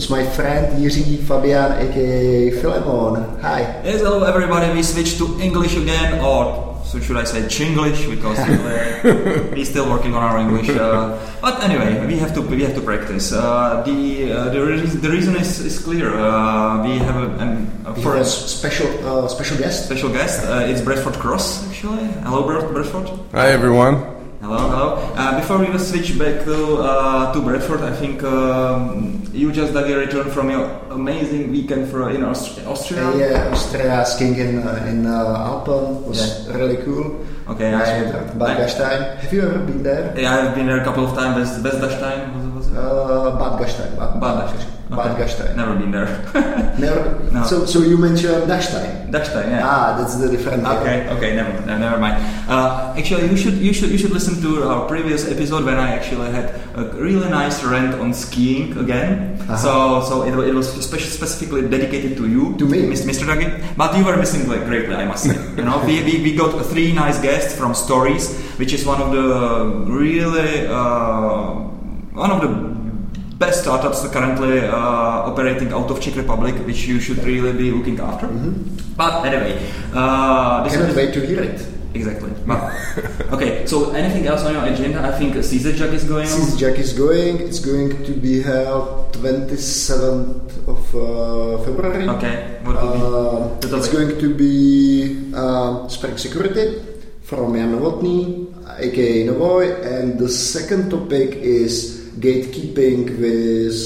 here with my friend Jiří Fabian, aka Filemon. Hi. Yes, hello everybody. We switch to English again, or so should I say Chinglish because uh, we're still working on our English. Uh, but anyway, we have to we have to practice. Uh, the uh, the, re- the reason is, is clear. Uh, we have a, um, a We have a special uh, special guest. special guest. Uh, it's Bradford Cross actually. Hello, Brad- Bradford. Hi everyone. Hello, hello. Uh, before we switch back to uh, to Bradford, I think um, you just Dagi returned from your amazing weekend for in Aust- Austria. Uh, yeah, Austria skiing in uh, in uh, Alpen was really cool. Okay, I, with Bad Gastein. Have you ever been there? yeah, I've been there a couple of times. Best, best time was it? Was it? Uh, Bad Gastein. Bad, Bad Bad Gastein. Never been there. Never. No. So, so you mentioned Dachstein. time, yeah. Ah, that's the different. Okay, okay, never, never mind. Uh, actually, you should, you should, you should listen to our previous episode when I actually had a really nice rant on skiing again. Uh-huh. So, so it, it was spec- specifically dedicated to you, To me. Mr. Dagi. But you were missing like greatly, I must say. you know, we, we, we got three nice guests from Storyous, which is one of the really uh, one of the best startups currently uh, operating out of Czech Republic, which you should really be looking after. But anyway, uh, this Cannot wait to hear it. Exactly. But, okay, so anything else on your agenda? I think Caesar Jack is going on. Jack is going, it's going to be held 27th of uh, February. Okay, what will be? Uh, it's going to be uh, Spring Security from Jan Novotny, aka Novoy, and the second topic is gatekeeping with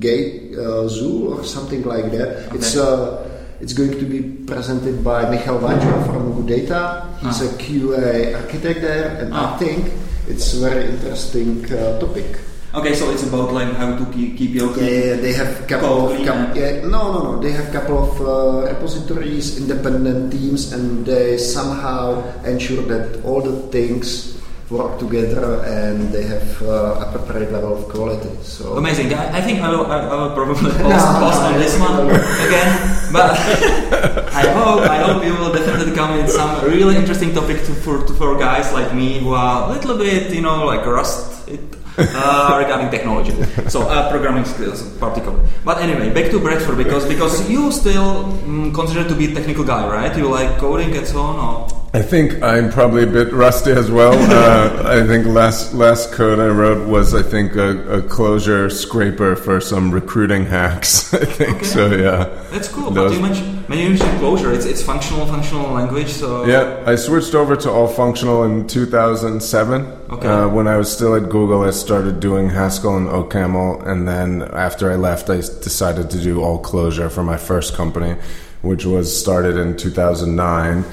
Gate uh, Zoo or something like that. It's uh, it's going to be presented by Michal Vanjo from Good Data. He's a QA architect there, and Ah. I think it's a very interesting uh, topic. Okay, so it's about like how to keep, keep your Yeah, yeah, they have couple of yeah, no, no, no. They have couple of uh, repositories, independent teams, and they somehow ensure that all the things work together and they have uh, appropriate level of quality. So Amazing. I, I think I will, I, will probably post, No, post on this one again, but I hope I hope you will definitely come in some really interesting topic to, for to, for guys like me who are a little bit you know like rust it, uh, regarding technology. So uh, programming skills particularly. But anyway, back to Bradford because because you still mm, consider to be a technical guy, right? You like coding and so on, or I think I'm probably a bit rusty as well. Uh, I think last last code I wrote was I think a, a Clojure scraper for some recruiting hacks. I think Okay. so. Yeah. that's cool. But Those- you mentioned when you mentioned Clojure, it's it's functional functional language. So Yeah, I switched over to all functional in 2007. Okay. Uh, when I was still at Google, I started doing Haskell and OCaml, and then after I left, I decided to do all Clojure for my first company, which was started in 2009.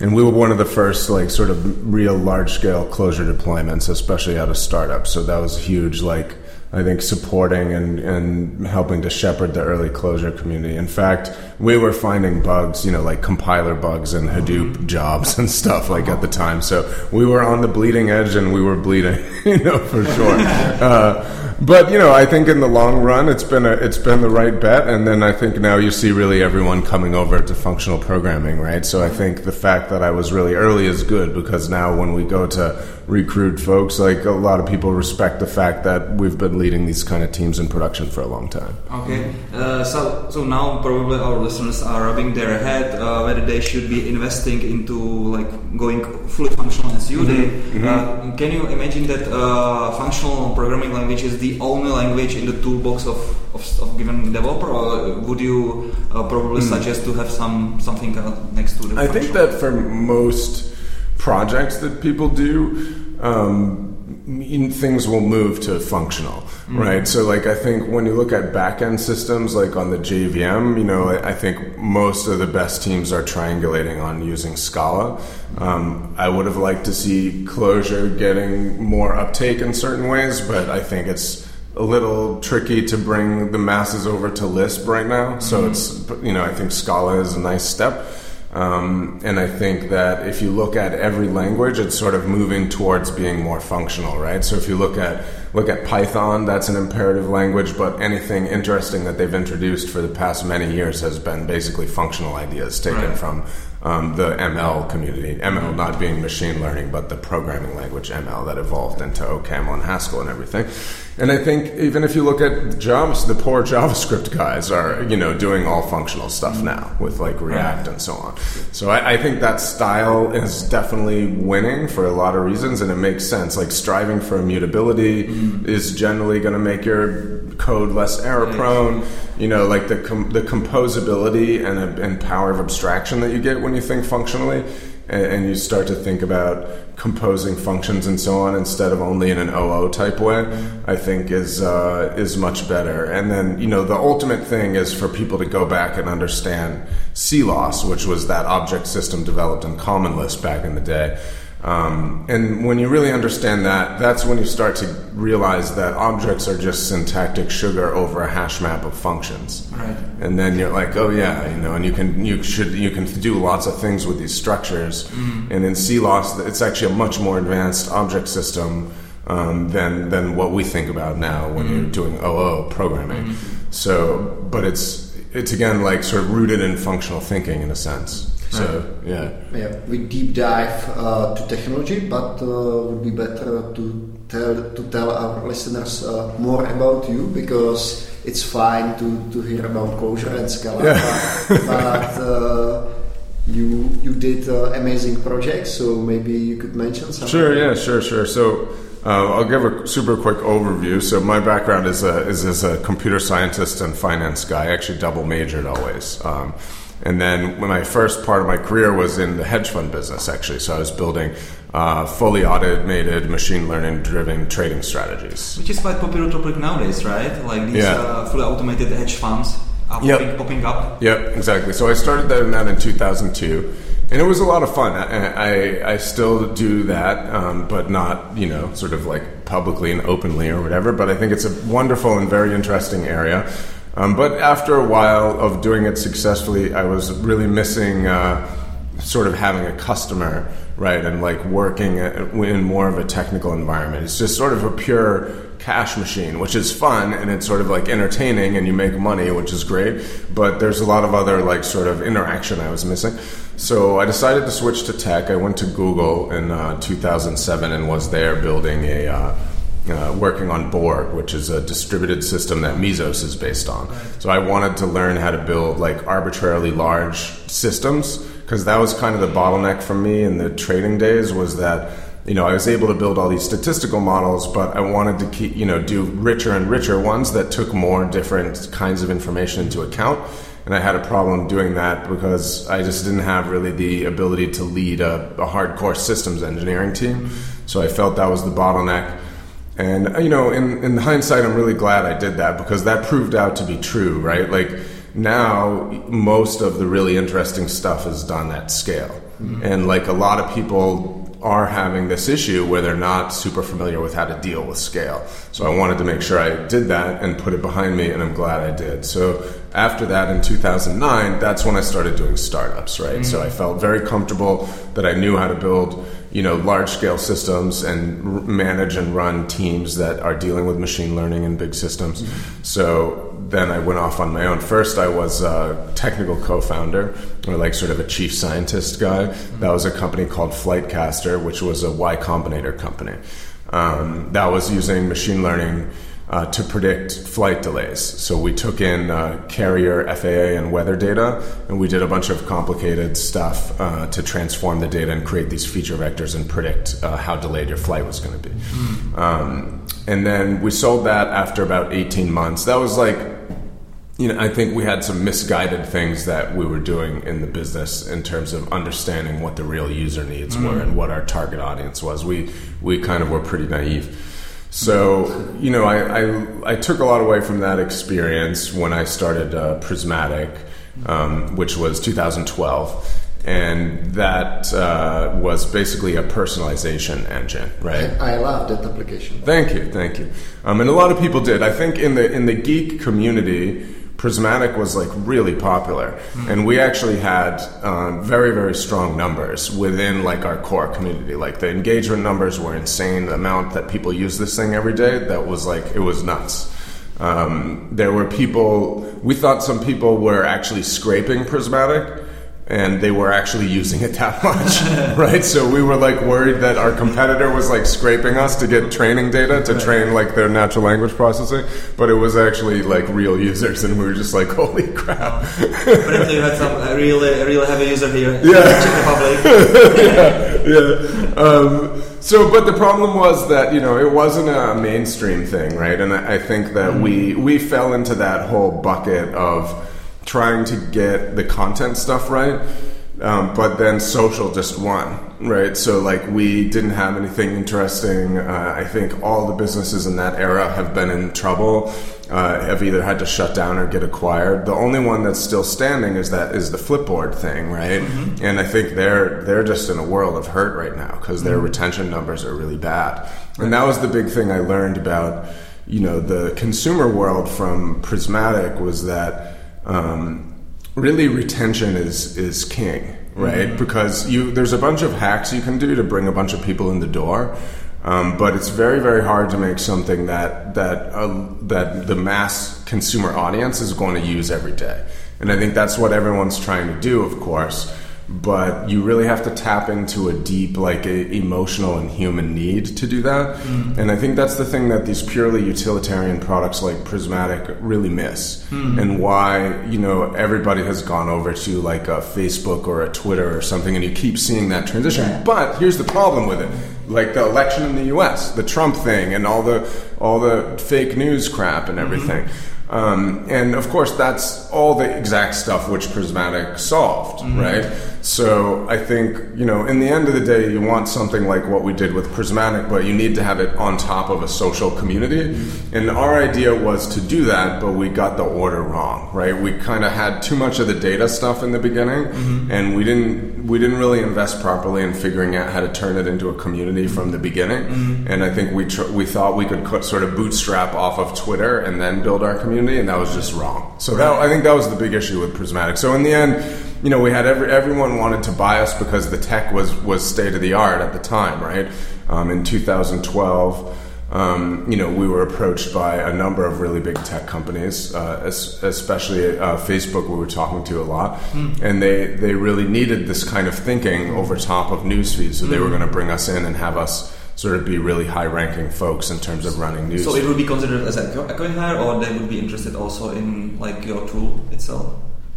And we were one of the first, like, sort of real large scale Clojure deployments, especially out of startups. So that was huge, like, I think supporting and, and helping to shepherd the early Clojure community. In fact, we were finding bugs, you know, like compiler bugs and Hadoop jobs and stuff like at the time. So we were on the bleeding edge and we were bleeding, you know, for sure. uh, but you know, I think in the long run, it's been a, it's been the right bet. And then I think now you see really everyone coming over to functional programming, right? So I think the fact that I was really early is good because now when we go to recruit folks, like a lot of people respect the fact that we've been leading these kind of teams in production for a long time. Okay, uh, so so now probably our listeners are rubbing their head uh, whether they should be investing into like going fully functional as you did. Uh, can you imagine that uh, functional programming language is the only language in the toolbox of of, of given developer, or would you uh, probably suggest to have some something next to the? I think that for most projects that people do, um, things will move to functional, right? So, like, I think when you look at backend systems, like on the JVM, you know, I, I think most of the best teams are triangulating on using Scala. Um, I would have liked to see Clojure getting more uptake in certain ways, but I think it's a little tricky to bring the masses over to Lisp right now. So it's, you know, I think Scala is a nice step. Um, and I think that if you look at every language, it's sort of moving towards being more functional, right? So if you look at look at Python, that's an imperative language, but anything interesting that they've introduced for the past many years has been basically functional ideas taken Right. from um, the ML community. ML not being machine learning, but the programming language ML that evolved into OCaml and Haskell and everything. And I think even if you look at Java, the poor JavaScript guys are you know doing all functional stuff mm-hmm. now with like mm-hmm. React and so on. So I, I think that style is definitely winning for a lot of reasons, and it makes sense. Like striving for immutability mm-hmm. is generally going to make your code less error prone. You know, like the com- the composability and, and power of abstraction that you get when you think functionally, and, and you start to think about composing functions and so on instead of only in an OO type way. I think is uh, is much better. And then you know the ultimate thing is for people to go back and understand CLOS, which was that object system developed in Common Lisp back in the day. Um, and when you really understand that, that's when you start to realize that objects are just syntactic sugar over a hash map of functions. Right. And then you're like, oh yeah, you know, and you can you should you can do lots of things with these structures. And in CLOS, it's actually a much more advanced object system um, than than what we think about now when you're doing OO programming. So, but it's it's again like sort of rooted in functional thinking in a sense. So yeah. Yeah, we deep dive uh, to technology, but uh, would be better to tell to tell our listeners uh, more about you because it's fine to, to hear about Clojure and Scala, but, but uh, you you did uh, amazing projects, so maybe you could mention something. Sure, yeah, sure, sure. So uh, I'll give a super quick overview. So my background is, a, is as a computer scientist and finance guy. I actually double majored always. Um, and then when my first part of my career was in the hedge fund business, actually. So I was building uh, fully automated, machine learning driven trading strategies. Which is quite popular topic nowadays, right? Like these Yeah. uh, fully automated hedge funds are Yep. popping, popping up. Yep, exactly. So I started that in that in 2002, and it was a lot of fun. I, I, I still do that, um, but not you know sort of like publicly and openly or whatever. But I think it's a wonderful and very interesting area. Um, but after a while of doing it successfully, I was really missing uh, sort of having a customer, right, and like working in more of a technical environment. It's just sort of a pure cash machine, which is fun and it's sort of like entertaining and you make money, which is great. But there's a lot of other like sort of interaction I was missing. So I decided to switch to tech. I went to Google in uh, 2007 and was there building a. Uh, uh, working on Borg, which is a distributed system that Mesos is based on. So I wanted to learn how to build like arbitrarily large systems because that was kind of the bottleneck for me in the trading days was that you know I was able to build all these statistical models, but I wanted to keep you know do richer and richer ones that took more different kinds of information into account. And I had a problem doing that because I just didn't have really the ability to lead a, a hardcore systems engineering team. So I felt that was the bottleneck. And uh, you know, in, in hindsight, I'm really glad I did that because that proved out to be true, right? Like now, most of the really interesting stuff is done at scale, and like a lot of people are having this issue where they're not super familiar with how to deal with scale. So I wanted to make sure I did that and put it behind me, and I'm glad I did. So after that, in 2009, that's when I started doing startups, right? So I felt very comfortable that I knew how to build you know large scale systems and manage and run teams that are dealing with machine learning and big systems. So then i went off on my own. First i was a technical co-founder or like sort of a chief scientist guy. That was a company called flightcaster which was a y combinator company. Um, that was using machine learning uh, to predict flight delays. So we took in uh, carrier, FAA, and weather data, and we did a bunch of complicated stuff uh, to transform the data and create these feature vectors and predict uh, how delayed your flight was going to be. Um, and then we sold that after about 18 months. That was like you know, I think we had some misguided things that we were doing in the business in terms of understanding what the real user needs were and what our target audience was. We we kind of were pretty naive. So you know, I, I I took a lot away from that experience when I started uh, Prismatic, um, which was 2012. And that uh, was basically a personalization engine, right? I love that application. Thank you, thank you. Um, and a lot of people did. I think in the in the geek community, Prismatic was like really popular, and we actually had um, very very strong numbers within like our core community. Like the engagement numbers were insane. The amount that people use this thing every day that was like it was nuts. Um, there were people. We thought some people were actually scraping Prismatic. And they were actually using it that much, right? So we were like worried that our competitor was like scraping us to get training data to train like their natural language processing, but it was actually like real users, and we were just like, holy crap! Apparently, you had some uh, really, really heavy user here in Yeah. Czech Republic. yeah. Um, so, but the problem was that you know it wasn't a mainstream thing, right? And I, I think that we we fell into that whole bucket of trying to get the content stuff right, um, but then social just won, right? So, like we didn't have anything interesting. Uh, I think all the businesses in that era have been in trouble. Uh, have either had to shut down or get acquired. The only one that's still standing is that is the Flipboard thing, right? And I think they're they're just in a world of hurt right now because their retention numbers are really bad. And that was the big thing I learned about you know the consumer world from Prismatic was that um, really retention is is king, right? Because you there's a bunch of hacks you can do to bring a bunch of people in the door. Um, but it's very, very hard to make something that that uh, that the mass consumer audience is going to use every day, and I think that's what everyone's trying to do, of course. But you really have to tap into a deep, like a, emotional and human need to do that, mm-hmm. and I think that's the thing that these purely utilitarian products like Prismatic really miss, mm-hmm. and why you know everybody has gone over to like a Facebook or a Twitter or something, and you keep seeing that transition. But here's the problem with it like the election in the U.S., the Trump thing, and all the all the fake news crap and mm-hmm. everything. Um, and of course, that's all the exact stuff which Prismatic solved, right? So I think you know, in the end of the day, you want something like what we did with Prismatic, but you need to have it on top of a social community. And our idea was to do that, but we got the order wrong, right? We kind of had too much of the data stuff in the beginning, mm-hmm. and we didn't we didn't really invest properly in figuring out how to turn it into a community from the beginning. Mm-hmm. And I think we tr- we thought we could co- sort of bootstrap off of Twitter and then build our community, and that was just wrong. So that, I think that was the big issue with Prismatic. So in the end, you know, we had every, everyone wanted to buy us because the tech was was state of the art at the time, right? Um, in 2012. Um, you know, we were approached by a number of really big tech companies, uh, es- especially uh, Facebook. We were talking to a lot, and they they really needed this kind of thinking over top of newsfeed. So they were going to bring us in and have us sort of be really high-ranking folks in terms of running news. So it would be considered as a acqui-hire, or they would be interested also in like your tool itself.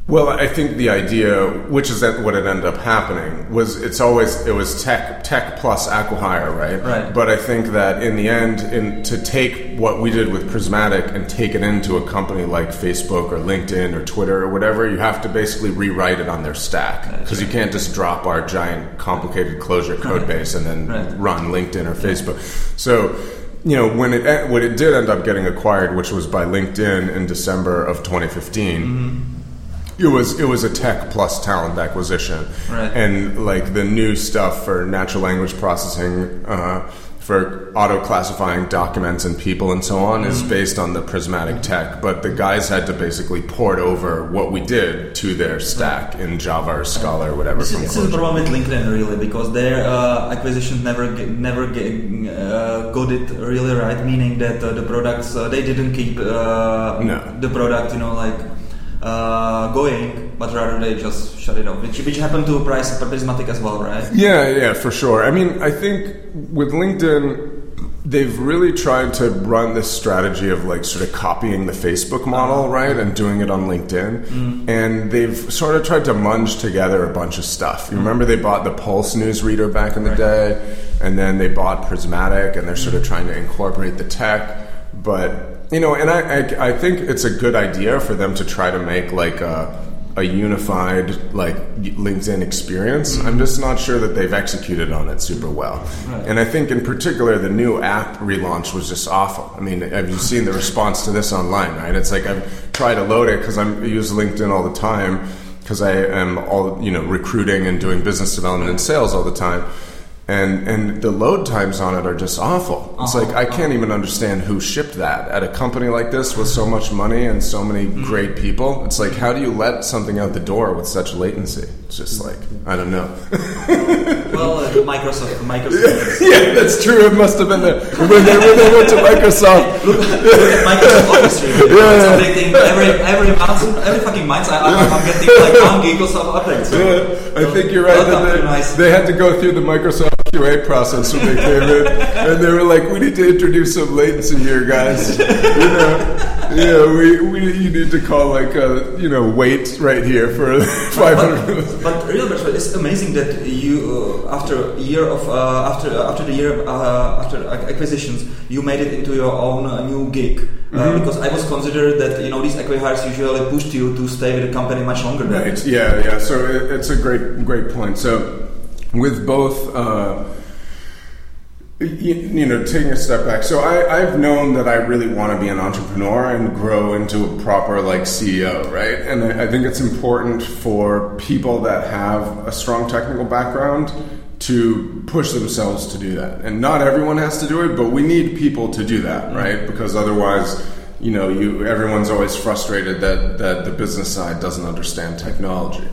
Well, I think the idea, which is that what it ended up happening, was it's always it was tech tech plus acquihire, right? Right. But I think that in the end, in to take what we did with Prismatic and take it into a company like Facebook or LinkedIn or Twitter or whatever, you have to basically rewrite it on their stack because you can't just drop our giant complicated Clojure code base and then Right. run LinkedIn or Facebook. So. You know when it when it did end up getting acquired, which was by LinkedIn in December of 2015, it was it was a tech plus talent acquisition, Right. and like the new stuff for natural language processing, uh, for auto classifying documents and people and so on, is based on the Prismatic tech. But the guys had to basically port over what we did to their stack in Java or Scala or whatever. This is, this is the problem with LinkedIn really because their uh, acquisition never never uh, got it really right. Meaning that uh, the products uh, they didn't keep uh, No. the product, you know, like uh, going, but rather they just shut it off, which, which happened to Price Prismatic as well, right? Yeah, yeah, for sure. I mean, I think with LinkedIn, they've really tried to run this strategy of like sort of copying the Facebook model, uh-huh. right, and doing it on LinkedIn. Mm. And they've sort of tried to munge together a bunch of stuff. You mm. remember they bought the Pulse newsreader back in the day, and then they bought Prismatic, and they're sort of mm. trying to incorporate the tech. But you know, and I, I, I think it's a good idea for them to try to make like a a unified like LinkedIn experience. Mm-hmm. I'm just not sure that they've executed on it super well. Right. And I think in particular the new app relaunch was just awful. I mean, have you seen the response to this online? Right? It's like I've tried to load it because I use LinkedIn all the time because I am all you know recruiting and doing business development and sales all the time. And and the load times on it are just awful. It's Uh-huh, like I can't even understand who shipped that at a company like this with so much money and so many Mm-hmm. great people. It's like how do you let something out the door with such latency? It's just like I don't know. Well, uh, Microsoft, Microsoft. yeah, that's true. It must have been the when they, when they went to Microsoft. Look at Microsoft Office really. Yeah, yeah. updating every every month, every fucking month. I, I'm, I'm getting like one gig of updates. So, Yeah, I think you're right. That they, they had to go through the Microsoft QA process when they came in, and they were like, "We need to introduce some latency here, guys. You know, yeah, we, we you need to call like a you know wait right here for 500." minutes." But real but it's amazing that you, uh, after a year of uh, after after the year uh, after acquisitions, you made it into your own uh, new gig. Uh, Mm-hmm. because I was considered that you know these acquihires usually pushed you to stay with the company much longer. Right. Yeah. Yeah. So it, it's a great, great point. So with both, uh, you, you know, taking a step back. So I, I've known that I really want to be an entrepreneur and grow into a proper like CEO, right? And I, I think it's important for people that have a strong technical background to push themselves to do that. And not everyone has to do it, but we need people to do that, right? Because otherwise, you know, you everyone's always frustrated that that the business side doesn't understand technology.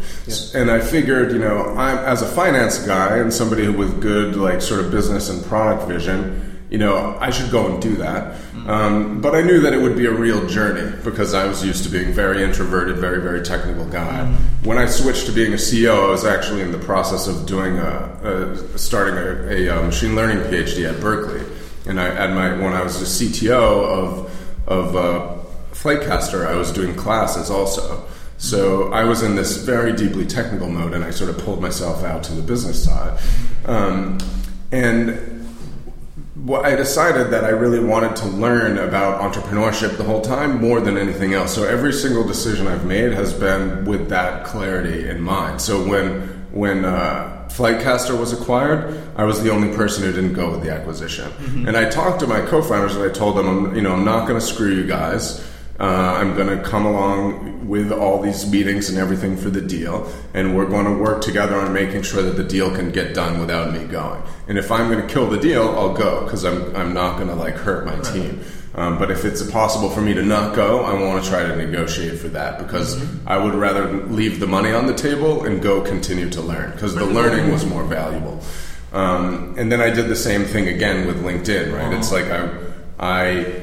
And I figured, you know, I'm as a finance guy and somebody with good like sort of business and product vision, you know, I should go and do that. Um, but I knew that it would be a real journey because I was used to being very introverted, very very technical guy. When I switched to being a CEO, I was actually in the process of doing a, a starting a, a, uh machine learning PhD at Berkeley, and I at my when I was a CTO of of uh, Flightcaster, I was doing classes also. So I was in this very deeply technical mode, and I sort of pulled myself out to the business side. Um, and what I decided that I really wanted to learn about entrepreneurship the whole time more than anything else. So every single decision I've made has been with that clarity in mind. So when when uh, Flightcaster was acquired, I was the only person who didn't go with the acquisition. And I talked to my co-founders and I told them, I'm, you know, I'm not going to screw you guys. Uh, I'm going to come along with all these meetings and everything for the deal, and we're going to work together on making sure that the deal can get done without me going. And if I'm going to kill the deal, I'll go because I'm I'm not going to like hurt my team. Um, but if it's possible for me to not go, I want to try to negotiate for that because I would rather leave the money on the table and go continue to learn because the learning was more valuable. Um, and then I did the same thing again with LinkedIn. Right? It's like I I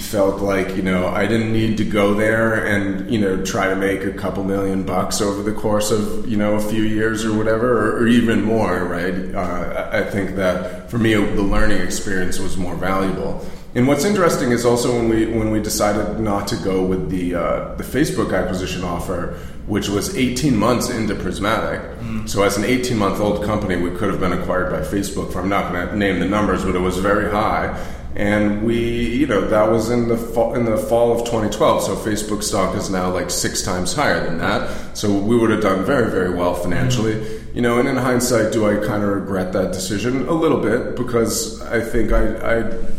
felt like you know I didn't need to go there and you know try to make a couple million bucks over the course of you know a few years or whatever or, or even more right uh, I think that for me the learning experience was more valuable and what's interesting is also when we when we decided not to go with the uh, the Facebook acquisition offer which was 18 months into Prismatic. So as an 18 month old company we could have been acquired by Facebook for I'm not going to name the numbers but it was very high. And we you know that was in the fall, in the fall of 2012 so facebook stock is now like six times higher than that. So we would have done very very well financially. You know and in hindsight do i kind of regret that decision? A little bit because i think i, I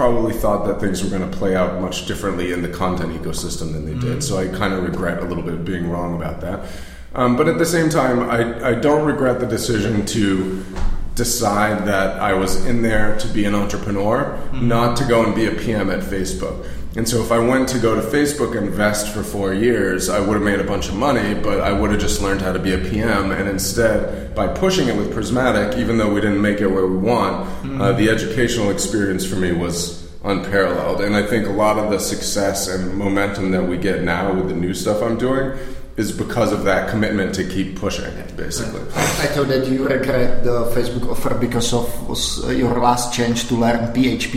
probably thought that things were going to play out much differently in the content ecosystem than they did so i kind of regret a little bit of being wrong about that. Um, but at the same time I, I don't regret the decision to decide that I was in there to be an entrepreneur, not to go and be a PM at Facebook. And so if I went to go to Facebook and invest for four years, I would have made a bunch of money, but I would have just learned how to be a PM. And instead, by pushing it with Prismatic, even though we didn't make it where we want, uh, the educational experience for me was unparalleled. And I think a lot of the success and momentum that we get now with the new stuff I'm doing is because of that commitment to keep pushing, basically. I thought that you regret the Facebook offer because of was, uh, your last change to learn PHP.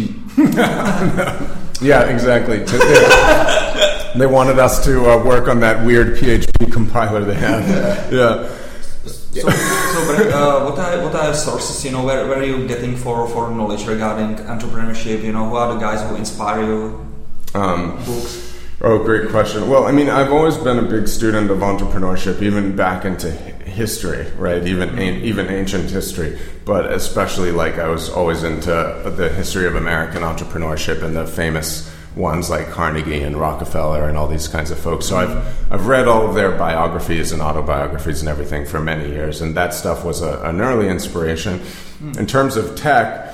Yeah, exactly. They, they wanted us to uh, work on that weird PHP compiler they have. Yeah. So, so uh, what are what are sources? You know, where, where are you getting for, for knowledge regarding entrepreneurship? You know, who are the guys who inspire you? Um, Books. Oh, great question. Well, I mean, I've always been a big student of entrepreneurship, even back into history, right? Even mm-hmm. even ancient history, but especially like I was always into the history of American entrepreneurship and the famous ones like Carnegie and Rockefeller and all these kinds of folks. So I've mm-hmm. I've read all of their biographies and autobiographies and everything for many years, and that stuff was a, an early inspiration. Mm. In terms of tech.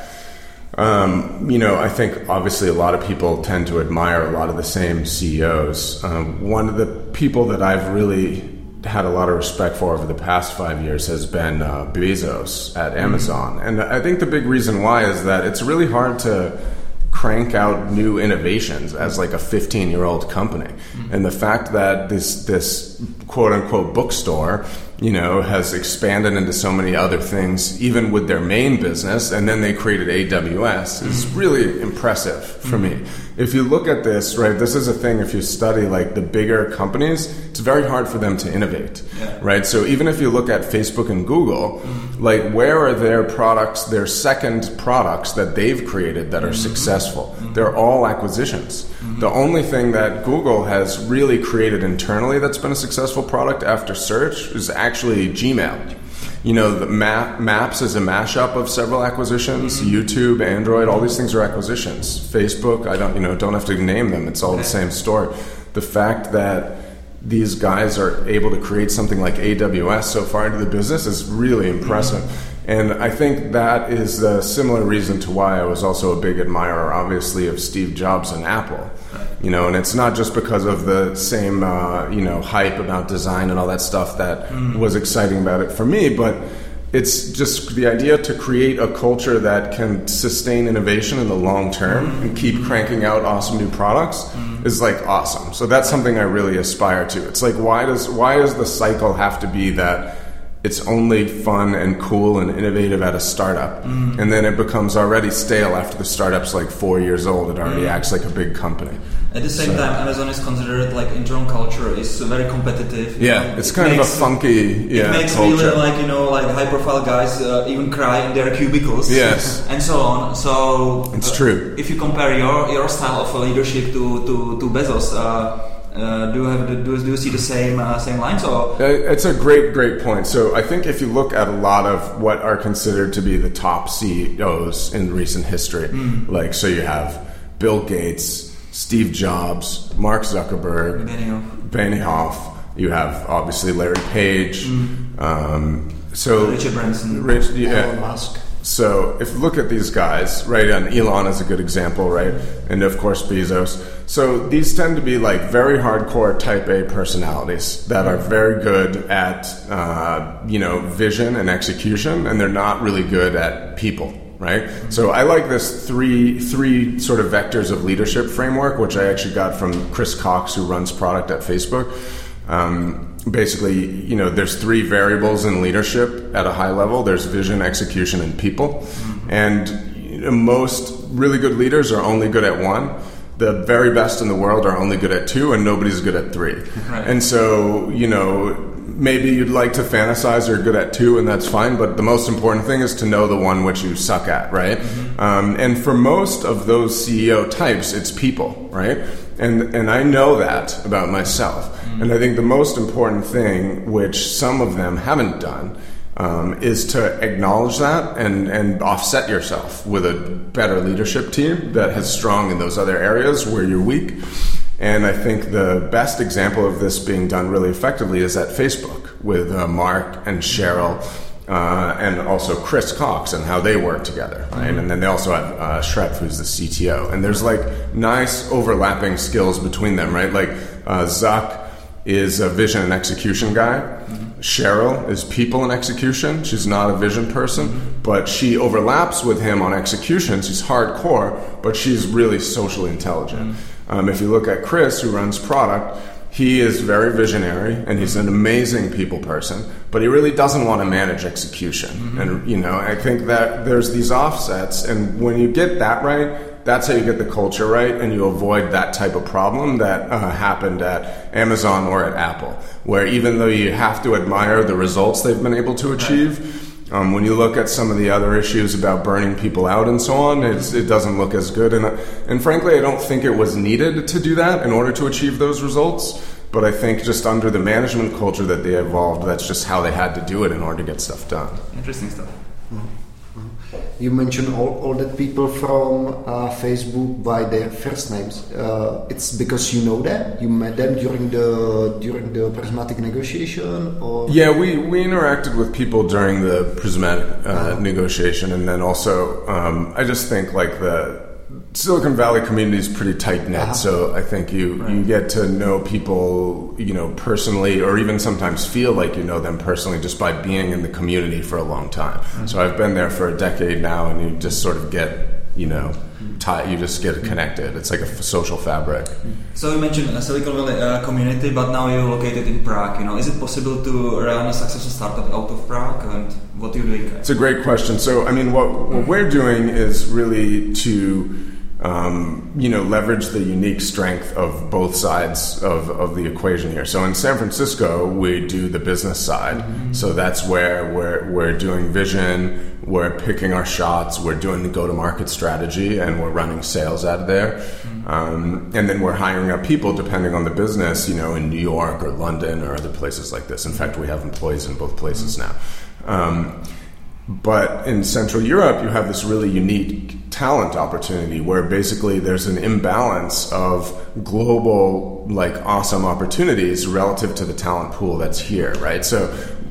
Um, you know, I think obviously a lot of people tend to admire a lot of the same CEOs. Um, one of the people that I've really had a lot of respect for over the past five years has been uh, Bezos at Amazon. And I think the big reason why is that it's really hard to crank out new innovations as like a 15 year old company. And the fact that this, this quote unquote bookstore you know, has expanded into so many other things, even with their main business, and then they created AWS, is mm. really impressive for me. Mm. If you look at this, right, this is a thing, if you study like the bigger companies, it's very hard for them to innovate, Yeah. right? So even if you look at Facebook and Google, mm. like where are their products, their second products that they've created that are successful? They're all acquisitions. The only thing that Google has really created internally that's been a successful product after search is actually Gmail. You know, the map, Maps is a mashup of several acquisitions. YouTube, Android, all these things are acquisitions. Facebook, I don't, you know, don't have to name them. It's all the same story. The fact that these guys are able to create something like AWS so far into the business is really impressive. Mm-hmm. And I think that is a similar reason to why I was also a big admirer, obviously, of Steve Jobs and Apple. You know, and it's not just because of the same, uh, you know, hype about design and all that stuff that mm. was exciting about it for me, but it's just the idea to create a culture that can sustain innovation in the long term mm. and keep cranking out awesome new products mm. is like awesome. So that's something I really aspire to. It's like why does why does the cycle have to be that it's only fun and cool and innovative at a startup and then it becomes already stale after the startup's like 4 years old it already acts like a big company. At the same So- time, Amazon is considered like internal culture is very competitive. Yeah, it's It kind makes- of a funky yeah, it makes culture. really like you know like high profile guys uh, even cry in their cubicles Yes. and so on so It's uh, true. if you compare your your style of leadership to to, to Bezos uh, uh, do you have the, do, do you see the same uh, same lines or Uh, It's a great, great point. So I think if you look at a lot of what are considered to be the top CEOs in recent history, like so you have Bill Gates, Steve Jobs, Mark Zuckerberg, Benioff. Benioff. You have obviously Larry Page. Um, so Richard Branson. Rich, yeah. Elon Musk. So if you look at these guys, right, and Elon is a good example, right, and of course Bezos. So these tend to be like very hardcore Type A personalities that are very good at, uh, you know, vision and execution, and they're not really good at people. Right, so I like this three three sort of vectors of leadership framework, which I actually got from Chris Cox, who runs product at Facebook. Um, basically, you know, there's three variables in leadership at a high level. There's vision, execution, and people. And you know, most really good leaders are only good at one. The very best in the world are only good at two, and nobody's good at three. Right. And so, you know, maybe you'd like to fantasize you're good at two, and that's fine. But the most important thing is to know the one which you suck at, right? Um, and for most of those CEO types, it's people, right? And and I know that about myself. And I think the most important thing, which some of them haven't done, um, is to acknowledge that and, and offset yourself with a better leadership team that is strong in those other areas where you're weak. And I think the best example of this being done really effectively is at Facebook with uh, Mark and Sheryl. Uh, and also Chris Cox and how they work together, right? And then they also have uh, Schrep, who's the CTO. And there's like nice overlapping skills between them, right? Like uh, Zuck is a vision and execution guy. Sheryl is people and execution. She's not a vision person, but she overlaps with him on execution. She's hardcore, but she's really socially intelligent. Um, if you look at Chris, who runs product, he is very visionary and he's an amazing people person, but he really doesn't want to manage execution. And, you know, I think that there's these offsets, and when you get that right, that's how you get the culture right and you avoid that type of problem that uh, happened at Amazon or at Apple, where even though you have to admire the results they've been able to achieve, um, when you look at some of the other issues about burning people out and so on, it's, it doesn't look as good. And, and frankly, I don't think it was needed to do that in order to achieve those results. But I think just under the management culture that they evolved, that's just how they had to do it in order to get stuff done. interesting stuff you mentioned all, all that people from uh, Facebook by their first names. Uh, it's because you know them. You met them during the during the prismatic negotiation, or Yeah, we, we interacted with people during the prismatic uh, negotiation, and then also um, I just think like the Silicon Valley community is pretty tight knit. Uh-huh. So I think you you get to know people, you know, personally, or even sometimes feel like you know them personally just by being in the community for a long time. Mm-hmm. So I've been there for a decade now, and you just sort of get, you know, tie, you just get connected. It's like a f- social fabric. So you mentioned a Silicon Valley uh, community, but now you're located in Prague. You know, is it possible to run a successful startup out of Prague? And what do you think? It's a great question. So, I mean, what, what we're doing is really to, um, you know, leverage the unique strength of both sides of, of the equation here. So, in San Francisco, we do the business side. So that's where we're, we're doing vision, we're picking our shots, we're doing the go-to-market strategy, and we're running sales out of there. Um, and then we're hiring up people depending on the business, you know, in New York or London or other places like this. In fact, we have employees in both places now. Um, but in Central Europe, you have this really unique talent opportunity where basically there's an imbalance of global, like, awesome opportunities relative to the talent pool that's here, right? So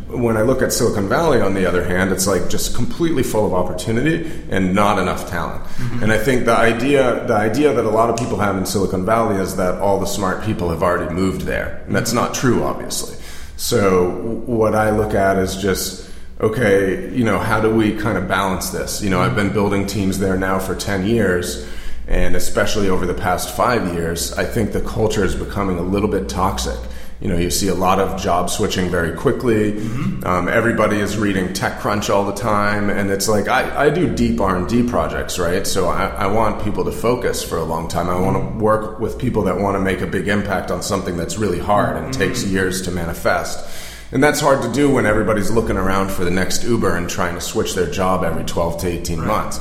when I look at Silicon Valley, on the other hand, it's like just completely full of opportunity and not enough talent. Mm-hmm. And I think the idea, the idea that a lot of people have in Silicon Valley is that all the smart people have already moved there. And that's mm-hmm. not true, obviously. So what I look at is just, okay, you know, how do we kind of balance this? You know, I've been building teams there now for 10 years, and especially over the past five years, I think the culture is becoming a little bit toxic. You know, you see a lot of job switching very quickly. Um, everybody is reading TechCrunch all the time, and it's like I, I do deep R and D projects, right? So I, I want people to focus for a long time. I want to work with people that want to make a big impact on something that's really hard and takes years to manifest. And that's hard to do when everybody's looking around for the next Uber and trying to switch their job every 12 to 18 months.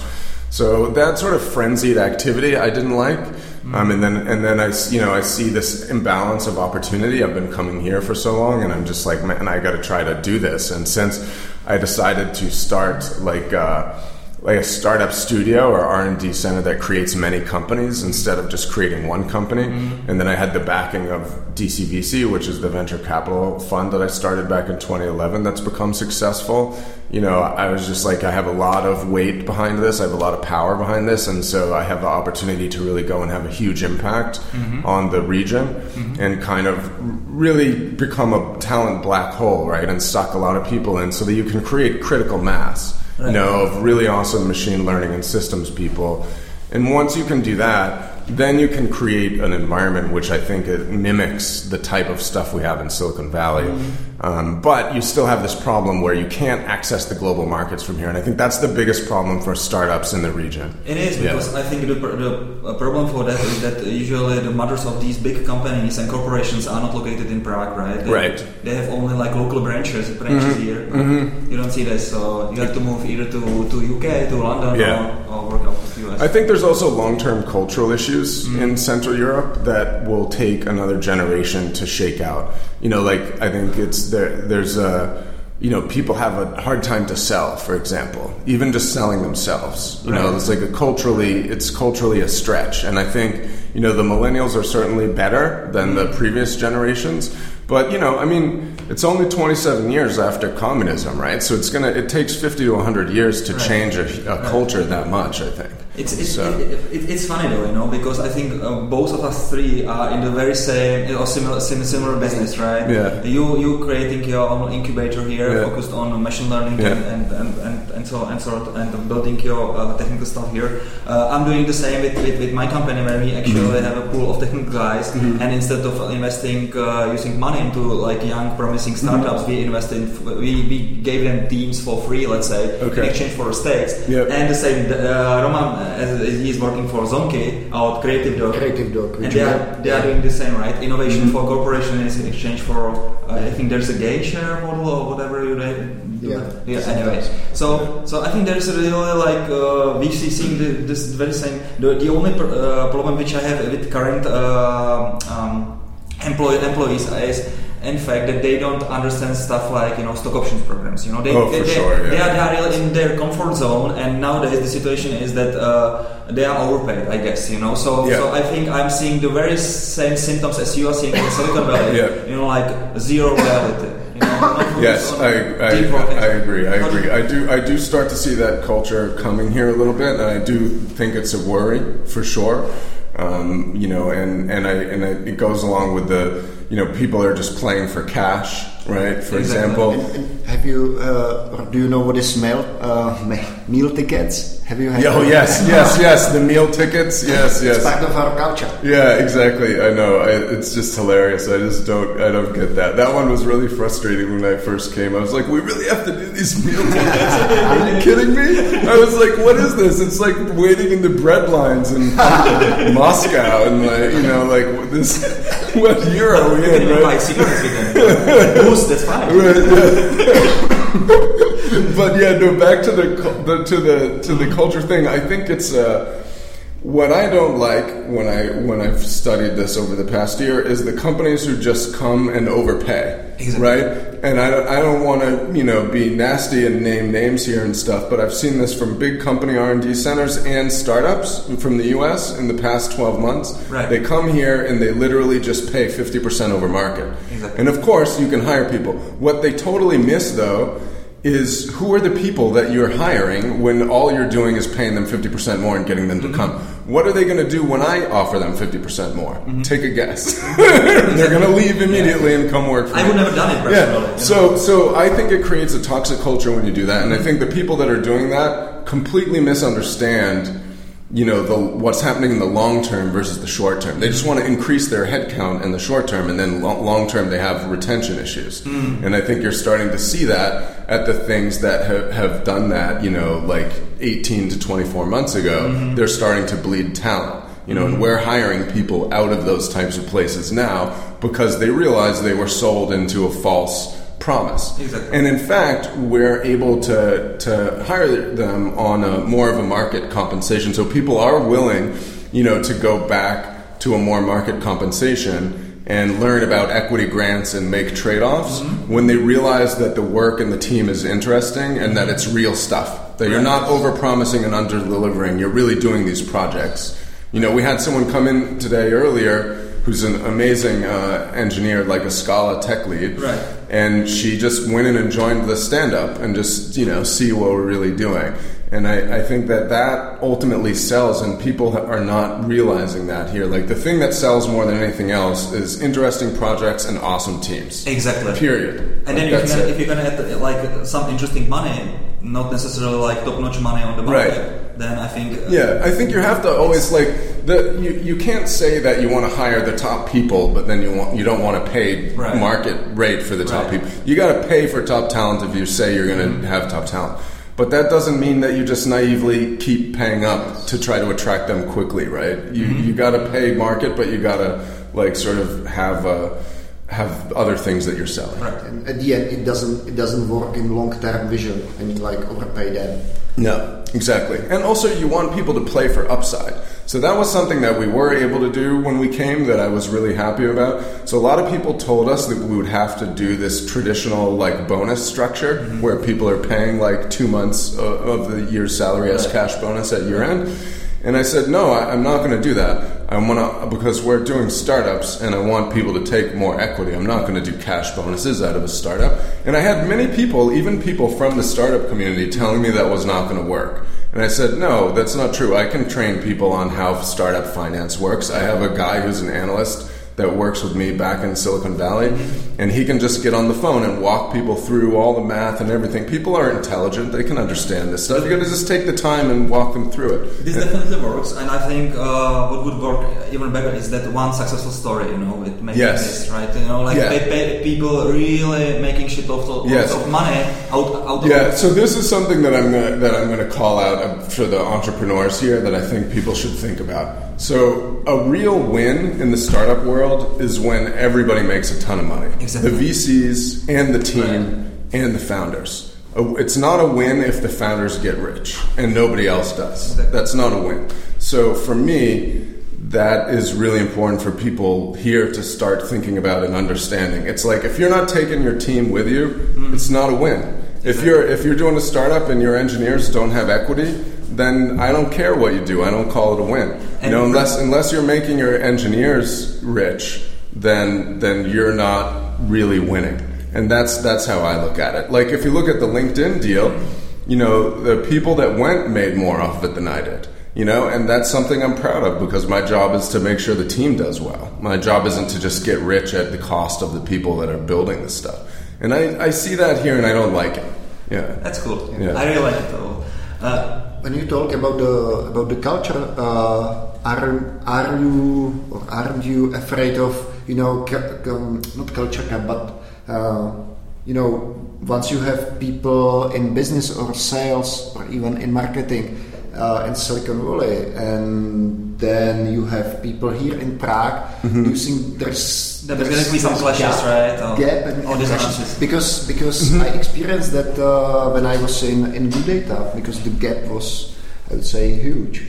So that sort of frenzied activity I didn't like. Um, and then and then I you know I see this imbalance of opportunity. I've been coming here for so long, and I'm just like, man, I got to try to do this. And since I decided to start like. Uh, like a startup studio or R&D center that creates many companies instead of just creating one company. Mm-hmm. And then I had the backing of DCVC, which is the venture capital fund that I started back in 2011 that's become successful. You know, I was just like I have a lot of weight behind this. I have a lot of power behind this and so I have the opportunity to really go and have a huge impact mm-hmm. on the region mm-hmm. and kind of really become a talent black hole, right? And suck a lot of people in so that you can create critical mass you know, of really awesome machine learning and systems people. And once you can do that, then you can create an environment which I think it mimics the type of stuff we have in Silicon Valley. Um, but you still have this problem where you can't access the global markets from here. And I think that's the biggest problem for startups in the region. It is Yeah. because I think the, the problem for that is that usually the mothers of these big companies and corporations are not located in Prague, right? They, Right. Mm-hmm. They have only like local branches, branches here. You don't see this, so you have to move either to, to UK, to London, Yeah. or, or work out the US. I think there's also long-term cultural issues in Central Europe that will take another generation to shake out. You know, like I think it's there. There's a, you know, people have a hard time to sell. For example, even just selling themselves. You know, it's like a culturally, it's culturally a stretch. And I think you know the millennials are certainly better than the mm. previous generations. But you know, I mean, it's only 27 years after communism, right? So it's gonna. It takes 50 to 100 years to Right. change a, a culture that much. I think. It's it's, So- it, it, it's funny though, you know, because I think uh, both of us three are in the very same or similar sim, similar business, right? Yeah. You you creating your own incubator here, Yeah. focused on machine learning Yeah. and, and, and, and, so and so and building your uh, technical stuff here. Uh, I'm doing the same with, with, with my company where we actually Mm-hmm. have a pool of technical guys, and instead of investing uh, using money into like young promising Mm-hmm. startups, we invested in, we we gave them teams for free, let's say, Okay. in exchange for stakes. Yep. And the same, uh, Roman, uh, as he's working for Zonky, our creative dog. Creative Dog, And they are, they are doing the same, right? Innovation for corporation is in exchange for, uh, I think there's a gain share model or whatever you do. Yeah. yeah. Anyway, so so I think there's really like uh, we see seeing the, this very same. The, the only pr- uh, problem which I have with current uh, um, employee employees is in fact that they don't understand stuff like you know stock options programs. You know, they Oh, they, they, sure, yeah. they are they are in their comfort zone, and nowadays the situation is that uh, they are overpaid. I guess you know. So Yeah. so I think I'm seeing the very same symptoms as you are seeing in Silicon Valley. Yeah. You know, like zero reality. You know, Yes, I, I, I agree. I agree. I do. I do start to see that culture coming here a little bit, and I do think it's a worry for sure. Um, you know, and and I and I, it goes along with the you know people are just playing for cash, right? For Exactly. example, have you, uh, do you know what is meal, uh, meal tickets? Have you had Yeah, oh yes, yes, yes. The meal tickets, yes, It's yes. part of our culture. Yeah, exactly. I know. I, it's just hilarious. I just don't. I don't get that. That one was really frustrating when I first came. I was like, "We really have to do these meal tickets? Are you kidding me?" I was like, "What is this?" It's like waiting in the bread lines in Moscow, and like you know, like this. What year are we You can in? even buy Right? cigarettes with them. Boost, that's fine. Right, yeah. but yeah, no. Back to the, the to the to the culture thing. I think it's uh, what I don't like when I when I've studied this over the past year is the companies who just come and overpay, Exactly. right? And I don't, I don't want to you know be nasty and name names here and stuff, but I've seen this from big company R and D centers and startups from the U.S. in the past twelve months. Right. They come here and they literally just pay fifty percent over market. Exactly. And of course, you can hire people. What they totally miss, though, is who are the people that you're hiring when all you're doing is paying them 50% more and getting them to come? What are they going to do when I offer them 50% more? Mm-hmm. Take a guess. They're going to leave immediately and come work for I me. would never done it personally. Yeah. you know. So, so I think it creates a toxic culture when you do that, and I mm-hmm. think the people that are doing that completely misunderstand, you know, the what's happening in the long term versus the short term. They just want to increase their headcount in the short term, and then lo- long term they have retention issues. Hmm. And I think you're starting to see that at the things that have, have done that, you know, like 18 to 24 months ago. Mm-hmm. They're starting to bleed talent. You know, and mm-hmm. we're hiring people out of those types of places now because they realize they were sold into a false promise. Exactly. And in fact, we're able to to hire them on a more of a market compensation. So people are willing, you know, to go back to a more market compensation and learn about equity grants and make trade-offs mm-hmm. when they realize that the work and the team is interesting and that it's real stuff. That you're not over-promising and under-delivering. You're really doing these projects. You know, we had someone come in today earlier who's an amazing uh, engineer, like a Scala tech lead. Right. And she just went in and joined the stand up and just, you know, see what we're really doing. And I, I think that that ultimately sells, and people are not realizing that here. Like, the thing that sells more than anything else is interesting projects and awesome teams. Exactly. Period. And Like, then if you're, gonna, it. if you're gonna add uh, like some interesting money, not necessarily like top-notch money on the market, Right. then I think uh, Yeah, I think you have to always like the you, you can't say that you want to hire the top people, but then you want you don't want to pay Right. market rate for the top Right. people. You got to pay for top talent if you say you're going to have top talent. But that doesn't mean that you just naively keep paying up to try to attract them quickly, right? You you got to pay market, but you got to like sort of have uh, have other things that you're selling. Right. And at the end, it doesn't it doesn't work in long term vision and you like overpay them. No, exactly. And also, you want people to play for upside. So that was something that we were able to do when we came that I was really happy about. So a lot of people told us that we would have to do this traditional like bonus structure mm-hmm. where people are paying like two months of the year's salary as cash bonus at year end. And I said, no, I, I'm not going to do that. I want to because we're doing startups, and I want people to take more equity. I'm not going to do cash bonuses out of a startup. And I had many people, even people from the startup community, telling me that was not going to work. And I said, no, that's not true. I can train people on how startup finance works. I have a guy who's an analyst that works with me back in Silicon Valley, and he can just get on the phone and walk people through all the math and everything. People are intelligent; they can understand this stuff. You got to just take the time and walk them through it. This definitely works, and I think uh, what would work even better is that one successful story. You know, it makes Yes. this right. You know, like Yeah. pay, pay people really making shit of, of, Yes. of money out out of Yeah, so this is something that I'm gonna, that I'm going to call out uh, for the entrepreneurs here that I think people should think about. So a real win in the startup world is when everybody makes a ton of money. Exactly. The VCs and the team and the founders. It's not a win if the founders get rich and nobody else does. Exactly. That's not a win. So for me, that is really important for people here to start thinking about and understanding. It's like if you're not taking your team with you, mm. it's not a win. If you're if you're doing a startup and your engineers don't have equity, then I don't care what you do. I don't call it a win. And you know, unless unless you're making your engineers rich, then then you're not really winning. And that's that's how I look at it. Like if you look at the LinkedIn deal, you know, the people that went made more off of it than I did. You know, and that's something I'm proud of because my job is to make sure the team does well. My job isn't to just get rich at the cost of the people that are building this stuff. And I, I see that here and I don't like it. Yeah. That's cool. Yeah. I really like it though. Uh, when you talk about the about the culture, uh, are are you or aren't you afraid of you know um, not culture but uh, you know once you have people in business or sales or even in marketing uh, in Silicon Valley, and then you have people here in Prague. Mm-hmm. You think there's there's, there's going to be some clashes, gap, right? Or, gap and, and clashes. because because mm-hmm. I experienced that uh, when I was in in GoodData because the gap was I would say huge.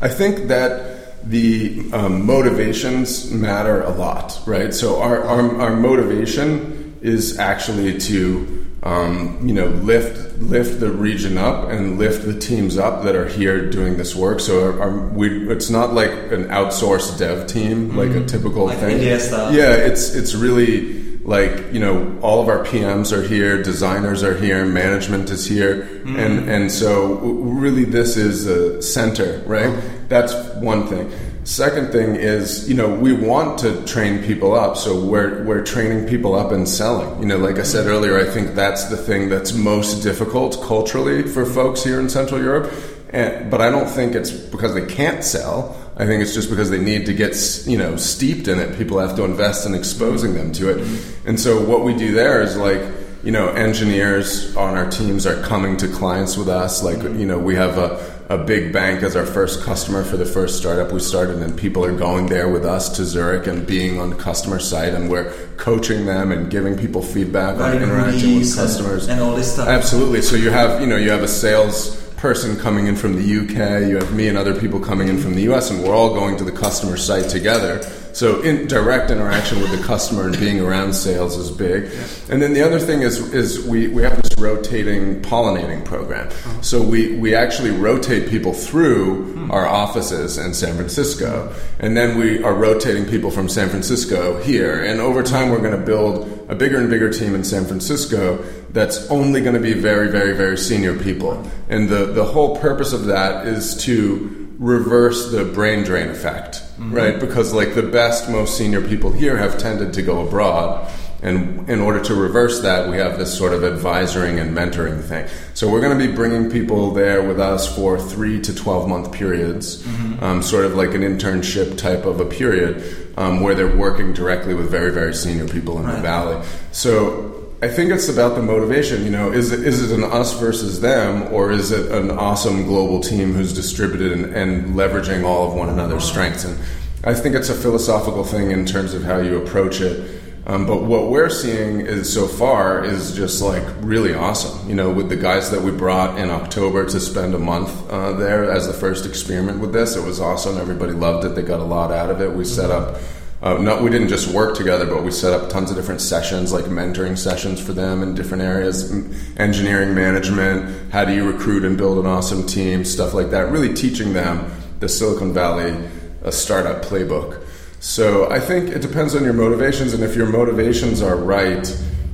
I think that the um, motivations matter a lot, right? So our, our, our motivation is actually to um, you know, lift lift the region up and lift the teams up that are here doing this work. So our, our, we, it's not like an outsourced dev team, mm-hmm. like a typical like thing. India stuff. Yeah, it's it's really like you know all of our PMs are here, designers are here, management is here, mm-hmm. and and so really this is a center, right? That's one thing. Second thing is, you know, we want to train people up, so we're we're training people up and selling. You know, like I said earlier, I think that's the thing that's most difficult culturally for folks here in Central Europe. And, but I don't think it's because they can't sell. I think it's just because they need to get you know steeped in it. People have to invest in exposing them to it. And so what we do there is like you know engineers on our teams are coming to clients with us. Like you know we have a a big bank as our first customer for the first startup we started, and people are going there with us to Zurich and being on the customer site, and we're coaching them and giving people feedback on interacting with customers and all this stuff. Absolutely. So you have you know you have a sales person coming in from the UK, you have me and other people coming in from the US, and we're all going to the customer site together so in direct interaction with the customer and being around sales is big. And then the other thing is is we, we have this rotating pollinating program. So we, we actually rotate people through hmm. our offices in San Francisco. And then we are rotating people from San Francisco here. And over time we're going to build a bigger and bigger team in San Francisco that's only going to be very, very, very senior people. And the, the whole purpose of that is to reverse the brain drain effect, mm-hmm. right? Because like the best, most senior people here have tended to go abroad. And in order to reverse that, we have this sort of advisoring and mentoring thing. So we're going to be bringing people there with us for three to 12 month periods, mm-hmm. um, sort of like an internship type of a period um, where they're working directly with very, very senior people in right. the valley. So I think it's about the motivation. You know, is it is it an us versus them, or is it an awesome global team who's distributed and, and, leveraging all of one another's strengths? And I think it's a philosophical thing in terms of how you approach it. Um, but what we're seeing is so far is just like really awesome. You know, with the guys that we brought in October to spend a month uh, there as the first experiment with this, it was awesome. Everybody loved it. They got a lot out of it. We set up uh, we didn't just work together, but we set up tons of different sessions, like mentoring sessions for them in different areas, engineering management, how do you recruit and build an awesome team, stuff like that. Really teaching them the Silicon Valley uh, startup playbook. So I think it depends on your motivations, and if your motivations are right,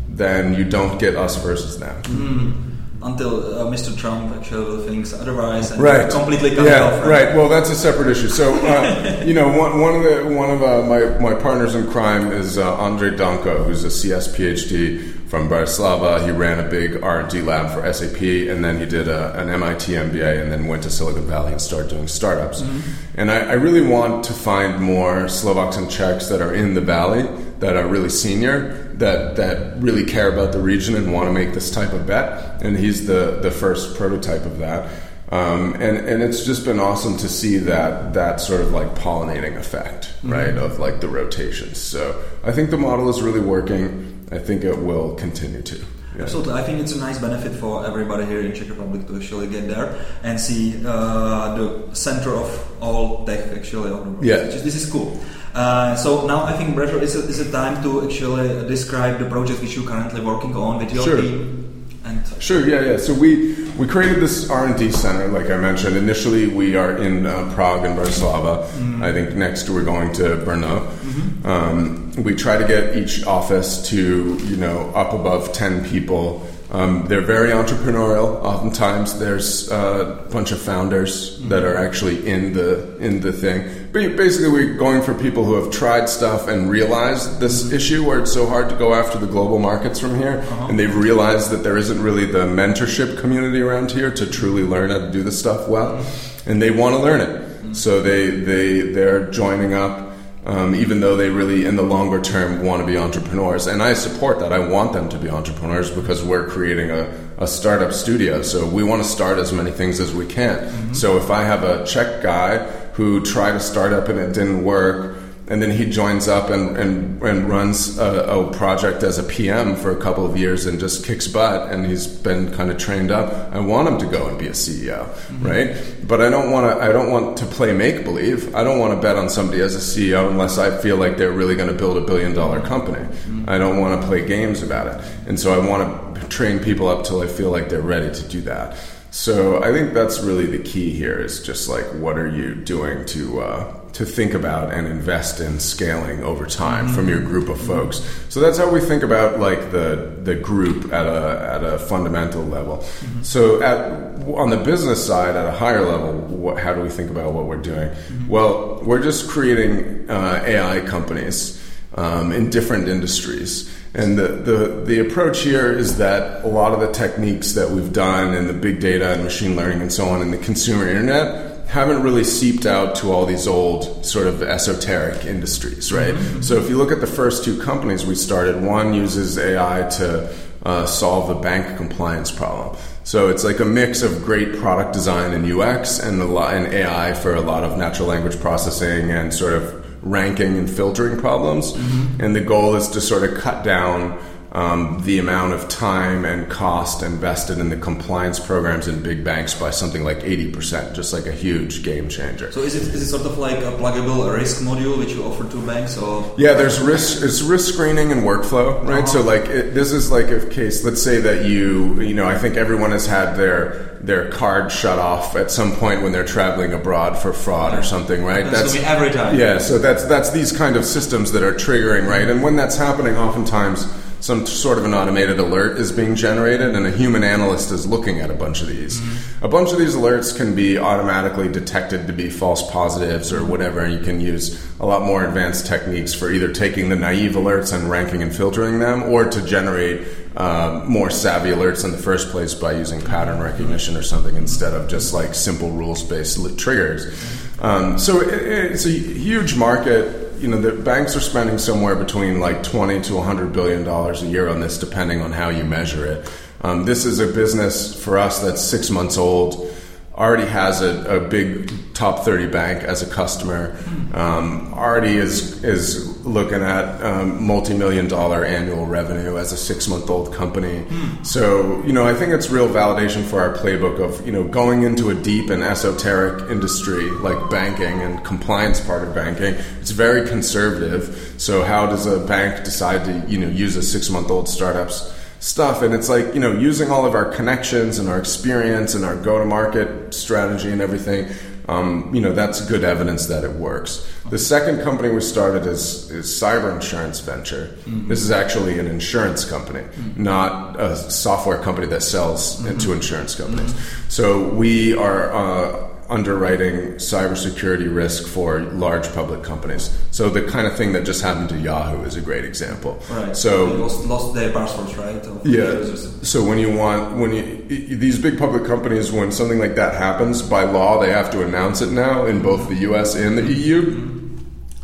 then you don't get us versus them. Mm until uh, Mr. Trump actually thinks otherwise and right. completely cut yeah, off. Right. Well, that's a separate issue. So, uh, you know, one, one of the one of uh, my my partners in crime is uh, Andre Danko, who's a CS PhD from Bratislava. He ran a big R and D lab for SAP, and then he did a, an MIT MBA, and then went to Silicon Valley and started doing startups. Mm-hmm. And I, I really want to find more Slovaks and Czechs that are in the valley that are really senior that that really care about the region and want to make this type of bet. And he's the the first prototype of that. Um, and and it's just been awesome to see that that sort of like pollinating effect, mm-hmm. right, of like the rotations. So I think the model is really working. I think it will continue to. Absolutely, I think it's a nice benefit for everybody here in Czech Republic to actually get there and see uh, the center of all tech actually of the world. Yeah. Is- this is cool. Uh, so now I think, Bradford, is a, is a time to actually describe the project which you're currently working on with your Sure. team. And Sure, yeah, yeah. So we we created this R and D center, like I mentioned. Initially, we are in uh, Prague and Bratislava. I think next we're going to Brno. Um, we try to get each office to you know up above ten people. Um, they're very entrepreneurial. Oftentimes, there's uh, a bunch of founders that are actually in the in the thing. Ba- Basically, we're going for people who have tried stuff and realized this issue where it's so hard to go after the global markets from here, and they've realized that there isn't really the mentorship community around here to truly learn how to do this stuff well, and they want to learn it. So they they they're joining up um, even though they really, in the longer term, want to be entrepreneurs. And I support that. I want them to be entrepreneurs because we're creating a, a startup studio. So we want to start as many things as we can. So if I have a Czech guy who tried a startup and it didn't work, and then he joins up and, and, and runs a, a project as a PM for a couple of years and just kicks butt and he's been kind of trained up. I want him to go and be a CEO, right? But I don't want to. I don't want to play make believe. I don't want to bet on somebody as a CEO unless I feel like they're really going to build a billion dollar company. I don't want to play games about it, and so I want to train people up till I feel like they're ready to do that. So I think that's really the key here is just like what are you doing to uh, to think about and invest in scaling over time from your group of folks. So that's how we think about like the the group at a at a fundamental level. So at on the business side at a higher level, what, how do we think about what we're doing? Well, we're just creating uh, AI companies um, in different industries. And the, the, the approach here is that a lot of the techniques that we've done in the big data and machine learning and so on in the consumer internet haven't really seeped out to all these old sort of esoteric industries, right? Mm-hmm, mm-hmm. So if you look at the first two companies we started, one uses AI to uh, solve the bank compliance problem. So it's like a mix of great product design and UX and, a lot, and AI for a lot of natural language processing and sort of ranking and filtering problems. Mm-hmm. And the goal is to sort of cut down um, the amount of time and cost invested in the compliance programs in big banks by something like 80%, just like a huge game changer. so is it, is it sort of like a pluggable risk module which you offer to banks or? Yeah, there's risk. It's risk screening and workflow, right? So, like, it, this is like a case. Let's say that you, you know, I think everyone has had their their card shut off at some point when they're traveling abroad for fraud or something, right? That's gonna every time. Yeah, so that's that's these kind of systems that are triggering, right? And when that's happening, oftentimes some sort of an automated alert is being generated, and a human analyst is looking at a bunch of these. A bunch of these alerts can be automatically detected to be false positives or whatever, and you can use a lot more advanced techniques for either taking the naive alerts and ranking and filtering them, or to generate uh, more savvy alerts in the first place by using pattern recognition or something instead of just like simple rules based triggers. Um, so it, it's a huge market you know the banks are spending somewhere between like 20 to 100 billion dollars a year on this depending on how you measure it. Um, this is a business for us that's six months old already has a, a big top 30 bank as a customer. Um, already is is looking at um, multi-million dollar annual revenue as a six month old company. So you know i think it's real validation for our playbook of you know going into a deep and esoteric industry like banking and compliance part of banking. It's very conservative. So how does a bank decide to you know use a six month old startups stuff and it's like you know using all of our connections and our experience and our go to market strategy and everything um, you know that's good evidence that it works. The second company we started is, is cyber insurance venture. This is actually an insurance company not a software company that sells to insurance companies. So we are uh, underwriting cybersecurity risk for large public companies so the kind of thing that just happened to yahoo is a great example Right. so they lost, lost their passwords, right? of yeah. So when you want when you these big public companies when something like that happens by law they have to announce it now in both the US and the EU.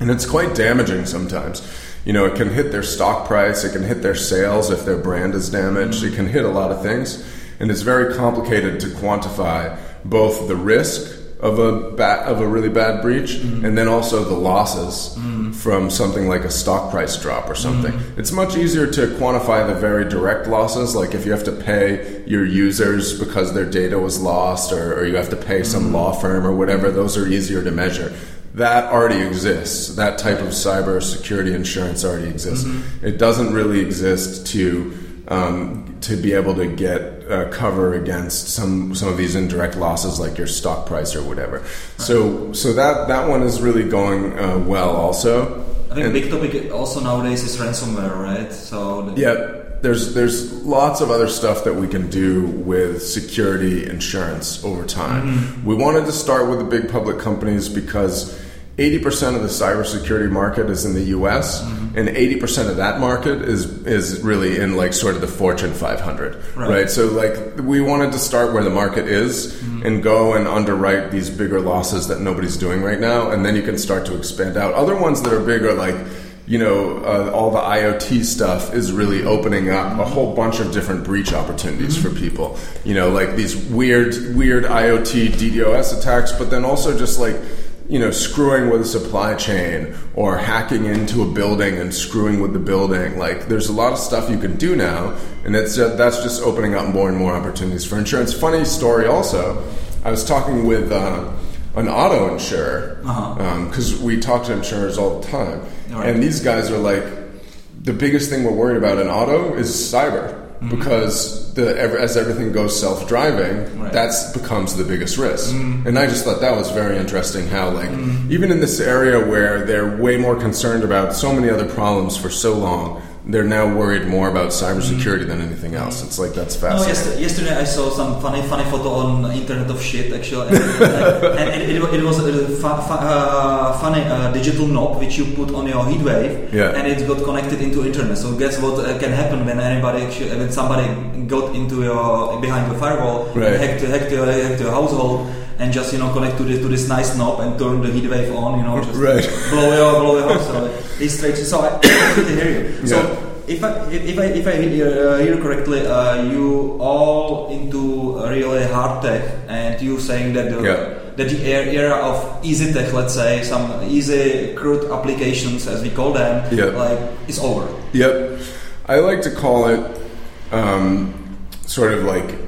And it's quite damaging sometimes. You know, it can hit their stock price, it can hit their sales if their brand is damaged, it can hit a lot of things. And it's very complicated to quantify both the risk of a ba- of a really bad breach mm-hmm. and then also the losses mm-hmm. from something like a stock price drop or something. Mm-hmm. It's much easier to quantify the very direct losses, like if you have to pay your users because their data was lost, or, or you have to pay some law firm or whatever. Those are easier to measure. That already exists. That type of cyber security insurance already exists. It doesn't really exist to um, to be able to get uh, cover against some some of these indirect losses like your stock price or whatever. So so that that one is really going uh, well also. I think And- big topic also nowadays is ransomware, right? So the- yeah, there's there's lots of other stuff that we can do with security insurance over time. We wanted to start with the big public companies because 80% of the cybersecurity market is in the US mm-hmm. and 80% of that market is is really in like sort of the Fortune 500, Right. right? So like we wanted to start where the market is mm-hmm. and go and underwrite these bigger losses that nobody's doing right now and then you can start to expand out. Other ones that are big are like you know, uh, all the IoT stuff is really opening up a whole bunch of different breach opportunities mm-hmm. for people. You know, like these weird, weird IoT DDoS attacks, but then also just like, you know, screwing with a supply chain or hacking into a building and screwing with the building. Like, there's a lot of stuff you can do now, and it's uh, that's just opening up more and more opportunities for insurance. Funny story, also, I was talking with. Uh, an auto insurer because we talk to insurers all the time, All right. and these guys are like, the biggest thing we're worried about in auto is cyber Mm-hmm. because the as everything goes self driving, Right. that's becomes the biggest risk. Mm-hmm. And I just thought that was very interesting. How like mm-hmm. even in this area where they're way more concerned about so many other problems for so long. They're now worried more about cybersecurity than anything else. It's like that's No, fascinating. yes, yesterday I saw some funny, funny photo on Internet of Shit actually, and, and it, it, it was a fu- fu- uh, funny uh, digital knob which you put on your heat wave, Yeah. and it got connected into internet. So guess what uh, can happen when anybody actually, when somebody got into your behind your firewall, Right. hacked, hacked, your, hacked your household. And just you know connect to this to this nice knob and turn the heat wave on, you know, just Right. blow your blow your house. So it's straight. So I completely hear you. So Yeah. if I if I if I hear, uh, hear correctly, uh, you all into really hard tech, and you saying that the Yeah. that the er- era of easy tech, let's say some easy crude applications as we call them, Yeah. like is over. Yep. I like to call it um, sort of like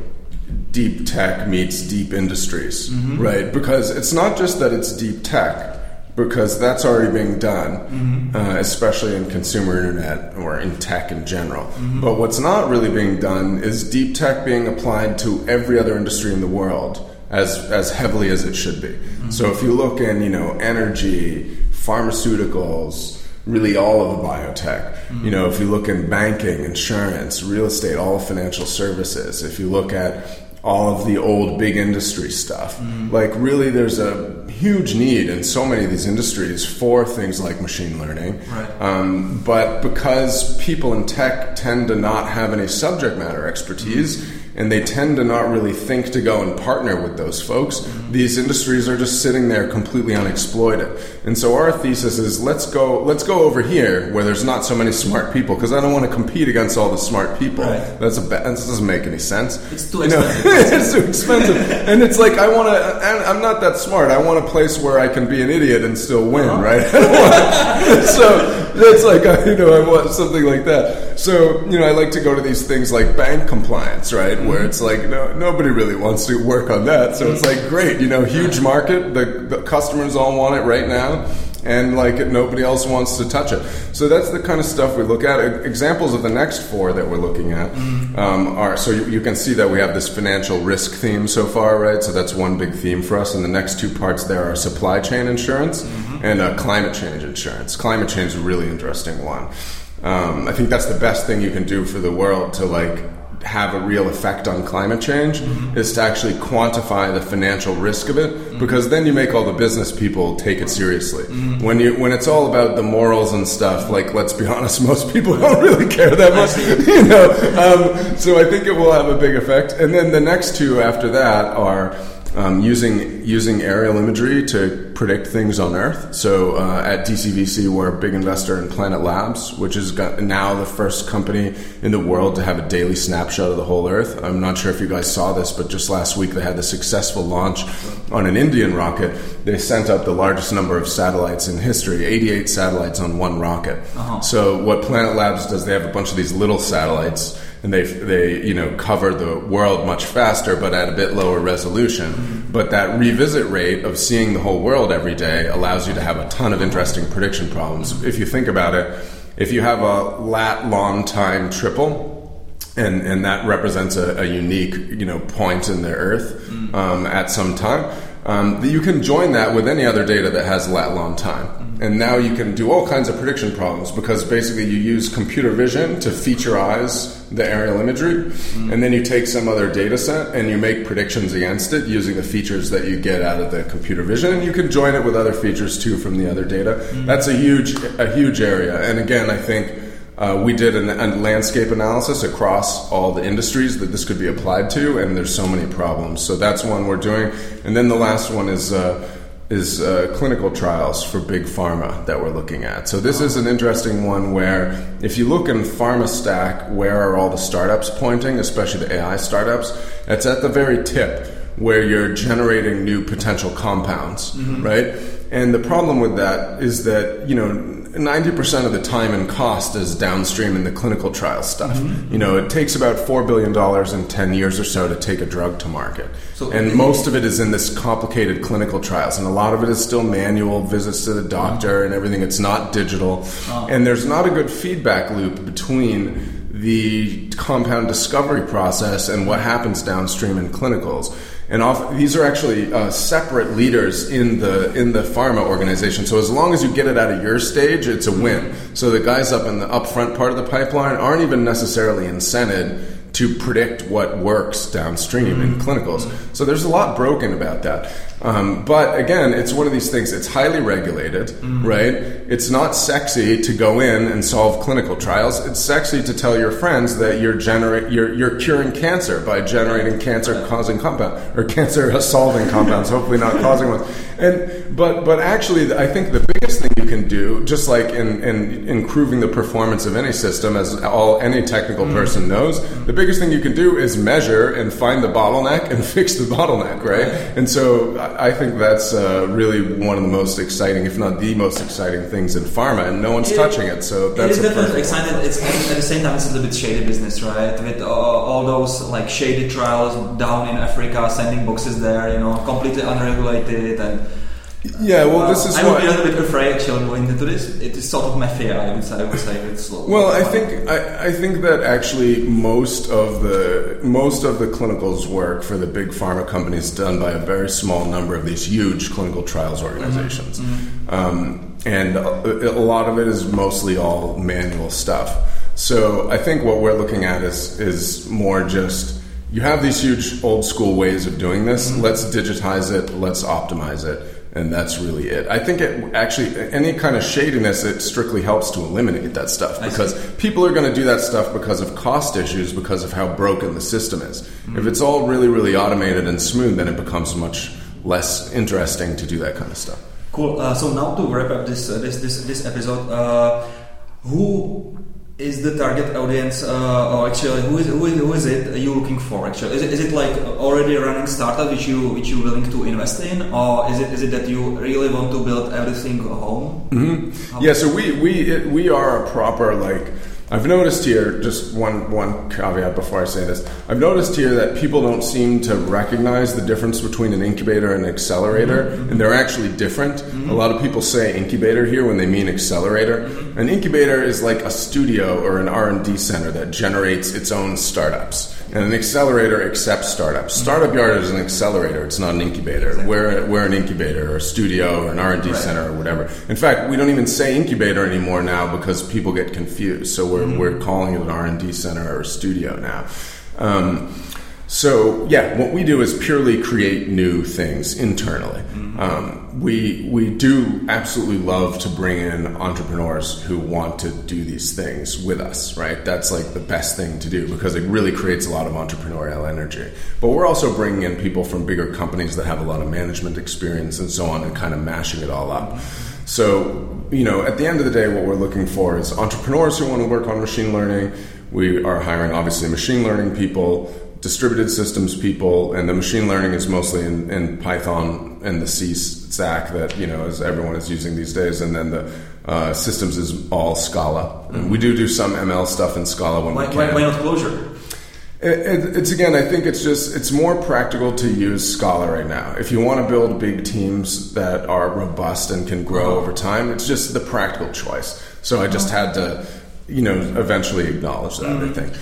deep tech meets deep industries, mm-hmm. right? Because it's not just that it's deep tech, because that's already being done, mm-hmm. uh, especially in consumer internet or in tech in general. Mm-hmm. But what's not really being done is deep tech being applied to every other industry in the world as as heavily as it should be. So if you look in, you know, energy, pharmaceuticals, really all of the biotech. You know, if you look in banking, insurance, real estate, all financial services, if you look at all of the old big industry stuff, like really there's a huge need in so many of these industries for things like machine learning. Right. Um, but because people in tech tend to not have any subject matter expertise and they tend to not really think to go and partner with those folks, these industries are just sitting there completely unexploited. And so our thesis is let's go let's go over here where there's not so many smart people because I don't want to compete against all the smart people. Right. That's a that doesn't make any sense. It's too You know, expensive. it's too expensive. and it's like I want to and I'm not that smart. I want a place where I can be an idiot and still win, Uh-huh. right? I don't want- so that's like I- you know I want something like that. So you know I like to go to these things like bank compliance, right, where mm-hmm. it's like no nobody really wants to work on that. So it's like great, you know, huge market. The, the customers all want it right now. And like nobody else wants to touch it, so that's the kind of stuff we look at. Examples of the next four that we're looking at mm-hmm. um, are so you, you can see that we have this financial risk theme so far, right? So that's one big theme for us. And the next two parts there are supply chain insurance mm-hmm. And uh, climate change insurance. Climate change is a really interesting one. Um, I think that's the best thing you can do for the world to like have a real effect on climate change is to actually quantify the financial risk of it because then you make all the business people take it seriously. When you when it's all about the morals and stuff like let's be honest most people don't really care that much you know? Um, so i think it will have a big effect. And then the next two after that are um, using using aerial imagery to predict things on Earth. So uh, at DCVC, we're a big investor in Planet Labs, which is now the first company in the world to have a daily snapshot of the whole Earth. I'm not sure if you guys saw this, but just last week they had the successful launch on an Indian rocket. They sent up the largest number of satellites in history, 88 satellites on one rocket. Uh-huh. So what Planet Labs does, they have a bunch of these little satellites and they they you know cover the world much faster, but at a bit lower resolution. Mm-hmm. But that revisit rate of seeing the whole world every day allows you to have a ton of interesting prediction problems. If you think about it, if you have a lat long time triple. And, and that represents a, a unique you know point in the Earth mm-hmm. um, at some time. Um, you can join that with any other data that has lat long time. And now you can do all kinds of prediction problems because basically you use computer vision to featureize the aerial imagery, mm-hmm. and then you take some other data set and you make predictions against it using the features that you get out of the computer vision, and you can join it with other features too from the other data. Mm-hmm. That's a huge, a huge area. And again, I think uh, we did an, a landscape analysis across all the industries that this could be applied to, and there's so many problems. So that's one we're doing. And then the last one is. Uh, is uh, clinical trials for big pharma that we're looking at. So this is an interesting one where if you look in pharma stack, where are all the startups pointing, especially the AI startups? It's at the very tip where you're generating new potential compounds, mm-hmm. right? And the problem with that is that, you know, 90% of the time and cost is downstream in the clinical trial stuff. Mm-hmm. You know, it takes about $4 billion in 10 years or so to take a drug to market. So and most of it is in this complicated clinical trials. And a lot of it is still manual visits to the doctor and everything. It's not digital. Oh. And there's not a good feedback loop between the compound discovery process and what happens downstream in clinicals and these are actually uh, separate leaders in the in the pharma organization. So as long as you get it out of your stage, it's a win. So the guys up in the upfront part of the pipeline aren't even necessarily incented to predict what works downstream in clinicals. So there's a lot broken about that. Um, but again, it's one of these things. It's highly regulated, mm-hmm. right? It's not sexy to go in and solve clinical trials. It's sexy to tell your friends that you're generate you're, you're curing cancer by generating cancer-causing compound or cancer-solving compounds. hopefully, not causing ones. And but but actually, I think the biggest thing you can do, just like in, in improving the performance of any system, as all any technical mm-hmm. person knows, the biggest thing you can do is measure and find the bottleneck and fix the bottleneck, right? And so I think that's uh, really one of the most exciting, if not the most exciting things in pharma, and no one's it, touching it. So that's it is definitely exciting. It's at the same time it's a little bit shady business, right? With uh, all those like shady trials down in Africa, sending boxes there, you know, completely unregulated and yeah, well, this is. I would be a little bit afraid actually going into this. It is sort of mafia. I would say. I would say it's. Slowly. Well, I think I, I think that actually most of the most of the clinicals work for the big pharma companies done by a very small number of these huge clinical trials organizations, mm-hmm. mm-hmm. um, and a, a lot of it is mostly all manual stuff. So I think what we're looking at is is more just you have these huge old school ways of doing this. Mm-hmm. Let's digitize it. Let's optimize it and that's really it. I think it actually any kind of shadiness it strictly helps to eliminate that stuff because people are going to do that stuff because of cost issues because of how broken the system is. Mm-hmm. If it's all really really automated and smooth, then it becomes much less interesting to do that kind of stuff. Cool. Uh, so now to wrap up this uh, this this this episode, uh, who is the target audience uh, or actually who is, who is who is it you looking for actually is it, is it like already running startup which you which you willing to invest in or is it is it that you really want to build everything home mm-hmm. yeah so we we it, we are a proper like I've noticed here, just one, one caveat before I say this. I've noticed here that people don't seem to recognize the difference between an incubator and an accelerator, mm-hmm. and they're actually different. Mm-hmm. A lot of people say incubator here when they mean accelerator. Mm-hmm. An incubator is like a studio or an R&D center that generates its own startups. And an accelerator accepts startups. StartupYard is an accelerator; it's not an incubator. Exactly. We're, we're an incubator or a studio or an R and D right. center or whatever. In fact, we don't even say incubator anymore now because people get confused. So we're, mm-hmm. we're calling it an R and D center or a studio now. Um, so yeah, what we do is purely create new things internally. Mm-hmm. Um, we we do absolutely love to bring in entrepreneurs who want to do these things with us, right? That's like the best thing to do because it really creates a lot of entrepreneurial energy. But we're also bringing in people from bigger companies that have a lot of management experience and so on, and kind of mashing it all up. So, you know, at the end of the day, what we're looking for is entrepreneurs who want to work on machine learning. We are hiring obviously machine learning people distributed systems people, and the machine learning is mostly in, in Python and the C stack that you know as everyone is using these days, and then the uh, systems is all Scala. Mm-hmm. We do do some ML stuff in Scala when why, we can. Why, why not Clojure? It, it, it's again, I think it's just it's more practical to use Scala right now. If you want to build big teams that are robust and can grow over time, it's just the practical choice. So I just had to, you know, eventually acknowledge that. Mm-hmm. I think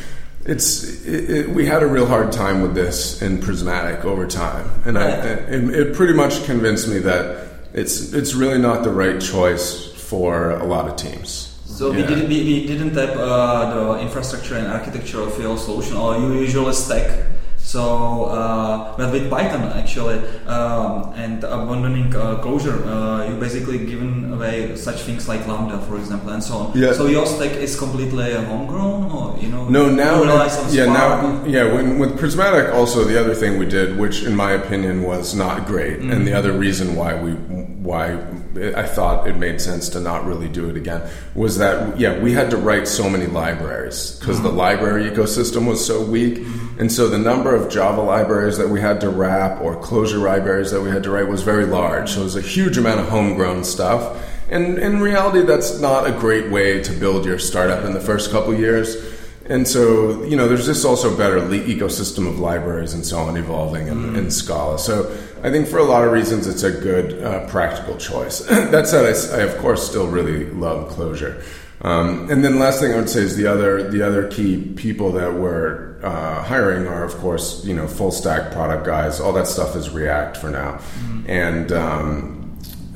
it's it, it, we had a real hard time with this in Prismatic over time, and I, it, it, pretty much convinced me that it's it's really not the right choice for a lot of teams. So yeah. we didn't we, we didn't have uh, the infrastructure and architecture of your solution, or you usually stack so, uh, but with Python actually, um, and abandoning uh, Clojure, uh, you basically given away such things like Lambda, for example, and so on. Yeah. So your stack is completely homegrown, or you know? No, now, yeah, now, yeah. When, with Prismatic, also the other thing we did, which in my opinion was not great, mm-hmm. and the other reason why we why I thought it made sense to not really do it again was that yeah we had to write so many libraries because mm-hmm. the library ecosystem was so weak, mm-hmm. and so the number of Java libraries that we had to wrap or Clojure libraries that we had to write was very large. So it was a huge amount of homegrown stuff, and in reality, that's not a great way to build your startup in the first couple years. And so, you know, there's just also better le- ecosystem of libraries and so on evolving in, mm-hmm. in Scala. So I think for a lot of reasons, it's a good uh, practical choice. that said, I, I, of course still really love Clojure. Um, and then last thing I would say is the other the other key people that we're uh, hiring are of course you know full stack product guys. All that stuff is React for now, mm-hmm. and um,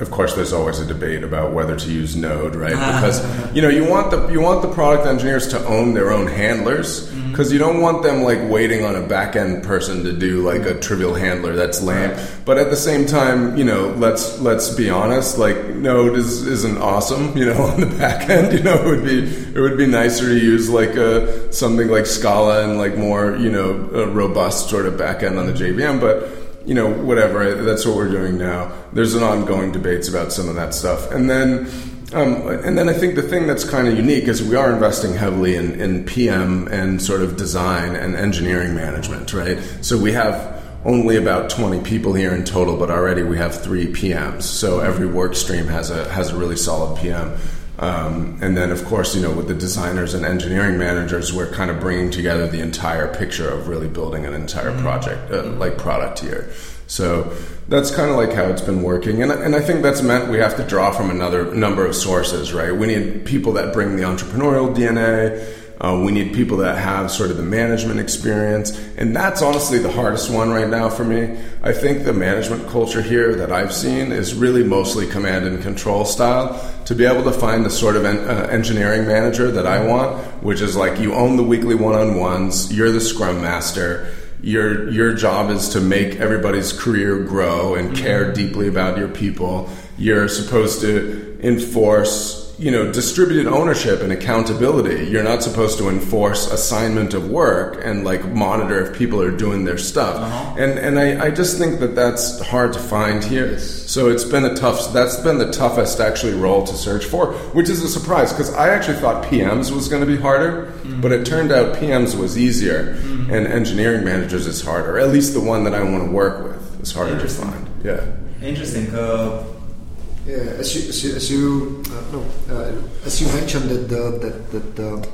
of course, there's always a debate about whether to use Node, right? Ah. Because you know you want the you want the product engineers to own their own handlers because mm-hmm. you don't want them like waiting on a back end person to do like a mm-hmm. trivial handler that's lame. But at the same time, you know, let's let's be honest, like Node is isn't awesome, you know, on the back end. You know, it would be it would be nicer to use like a something like Scala and like more you know robust sort of back end on the mm-hmm. JVM, but you know, whatever. That's what we're doing now. There's an ongoing debates about some of that stuff, and then. Um, and then I think the thing that's kind of unique is we are investing heavily in, in PM and sort of design and engineering management, right? So we have only about 20 people here in total, but already we have three PMs. So every work stream has a has a really solid PM. Um, and then, of course, you know, with the designers and engineering managers, we're kind of bringing together the entire picture of really building an entire mm-hmm. project, uh, like product here. So that's kind of like how it's been working, and and I think that's meant we have to draw from another number of sources, right? We need people that bring the entrepreneurial DNA. Uh, we need people that have sort of the management experience, and that's honestly the hardest one right now for me. I think the management culture here that I've seen is really mostly command and control style. To be able to find the sort of en- uh, engineering manager that I want, which is like you own the weekly one on ones, you're the scrum master. Your your job is to make everybody's career grow and care deeply about your people. You're supposed to enforce you know distributed ownership and accountability you're not supposed to enforce assignment of work and like monitor if people are doing their stuff uh-huh. and and I, I just think that that's hard to find here yes. so it's been a tough that's been the toughest actually role to search for which is a surprise because i actually thought pms was going to be harder mm-hmm. but it turned out pms was easier mm-hmm. and engineering managers is harder at least the one that i want to work with is harder to find yeah interesting uh, yeah, as you as you, as you uh, no, uh, as you mentioned that the, that that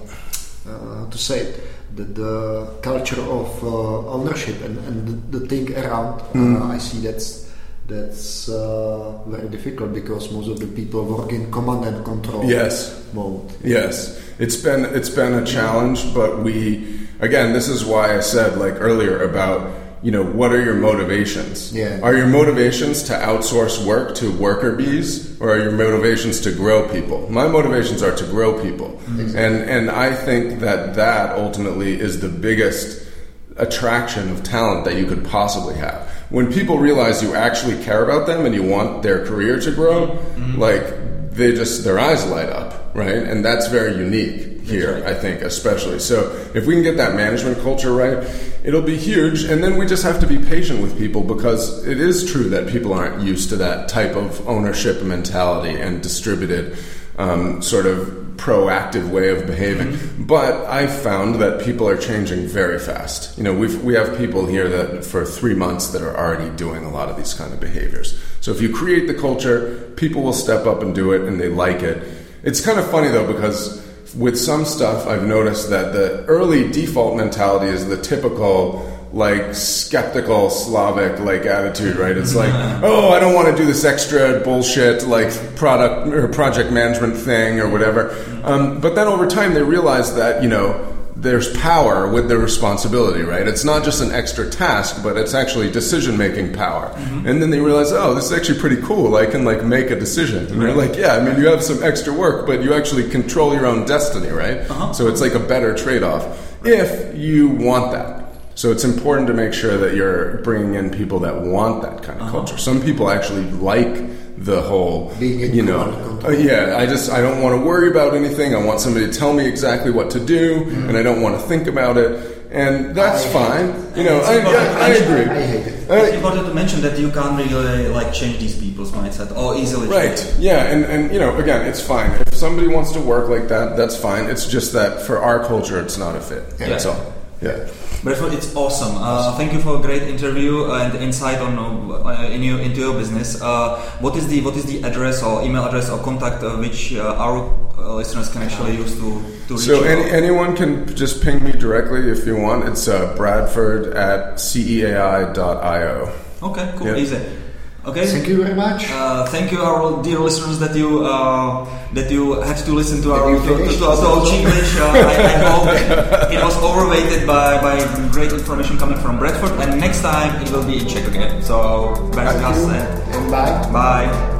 uh, how to say it, that the culture of uh, ownership and, and the, the thing around, mm. I see that's that's uh, very difficult because most of the people work in command and control yes mode. Yes, it's been it's been a challenge, but we again this is why I said like earlier about you know, what are your motivations? Yeah. Are your motivations to outsource work to worker bees, or are your motivations to grow people? My motivations are to grow people, mm-hmm. and and I think that that ultimately is the biggest attraction of talent that you could possibly have. When people realize you actually care about them and you want their career to grow, Mm-hmm. like they just their eyes light up, right? And that's very unique here, right. I think, especially. So if we can get that management culture right, it'll be huge. And then we just have to be patient with people because it is true that people aren't used to that type of ownership mentality and distributed um, sort of proactive way of behaving. But I've found that people are changing very fast. You know, we've, we have people here that for three months that are already doing a lot of these kind of behaviors. So if you create the culture, people will step up and do it and they like it. It's kind of funny though because with some stuff I've noticed that the early default mentality is the typical like skeptical Slavic like attitude, right? It's like, oh, I don't want to do this extra bullshit like product or project management thing or whatever. Um, but then over time they realize that you know there's power with the responsibility, right? It's not just an extra task, but it's actually decision making power. And then they realize, oh, this is actually pretty cool. I can like make a decision. And they're like, yeah, I mean, you have some extra work, but you actually control your own destiny, right? So it's like a better trade off if you want that. So it's important to make sure that you're bringing in people that want that kind of culture. Some people actually like the whole, Being you know, uh, yeah. I just I don't want to worry about anything. I want somebody to tell me exactly what to do, and I don't want to think about it. And that's I- fine. You know, It's I, yeah, I agree. I hate it. Uh, It's important to mention that you can't really like change these people's mindset or easily. Right. it. Yeah, and, and you know, again, it's fine. If somebody wants to work like that, that's fine. It's just that for our culture, it's not a fit. That's Yeah. all. Yeah. Bradford, it's awesome. Uh, thank you for a great interview and insight on uh, in your, into your business. Uh, what is the what is the address or email address or contact uh, which uh, our uh, listeners can actually use to to reach So you? any, anyone can just ping me directly if you want. It's uh, Bradford at ceai.io. okay, cool, Yeah. easy. Okay. Thank you very much. Uh, thank you, our dear listeners, that you uh, that you had to listen to our to, to, to, our English. Uh, I, I hope it was overrated by, by great information coming from Bradford, and next time it will be in Czech again. So, back to us and bye. bye.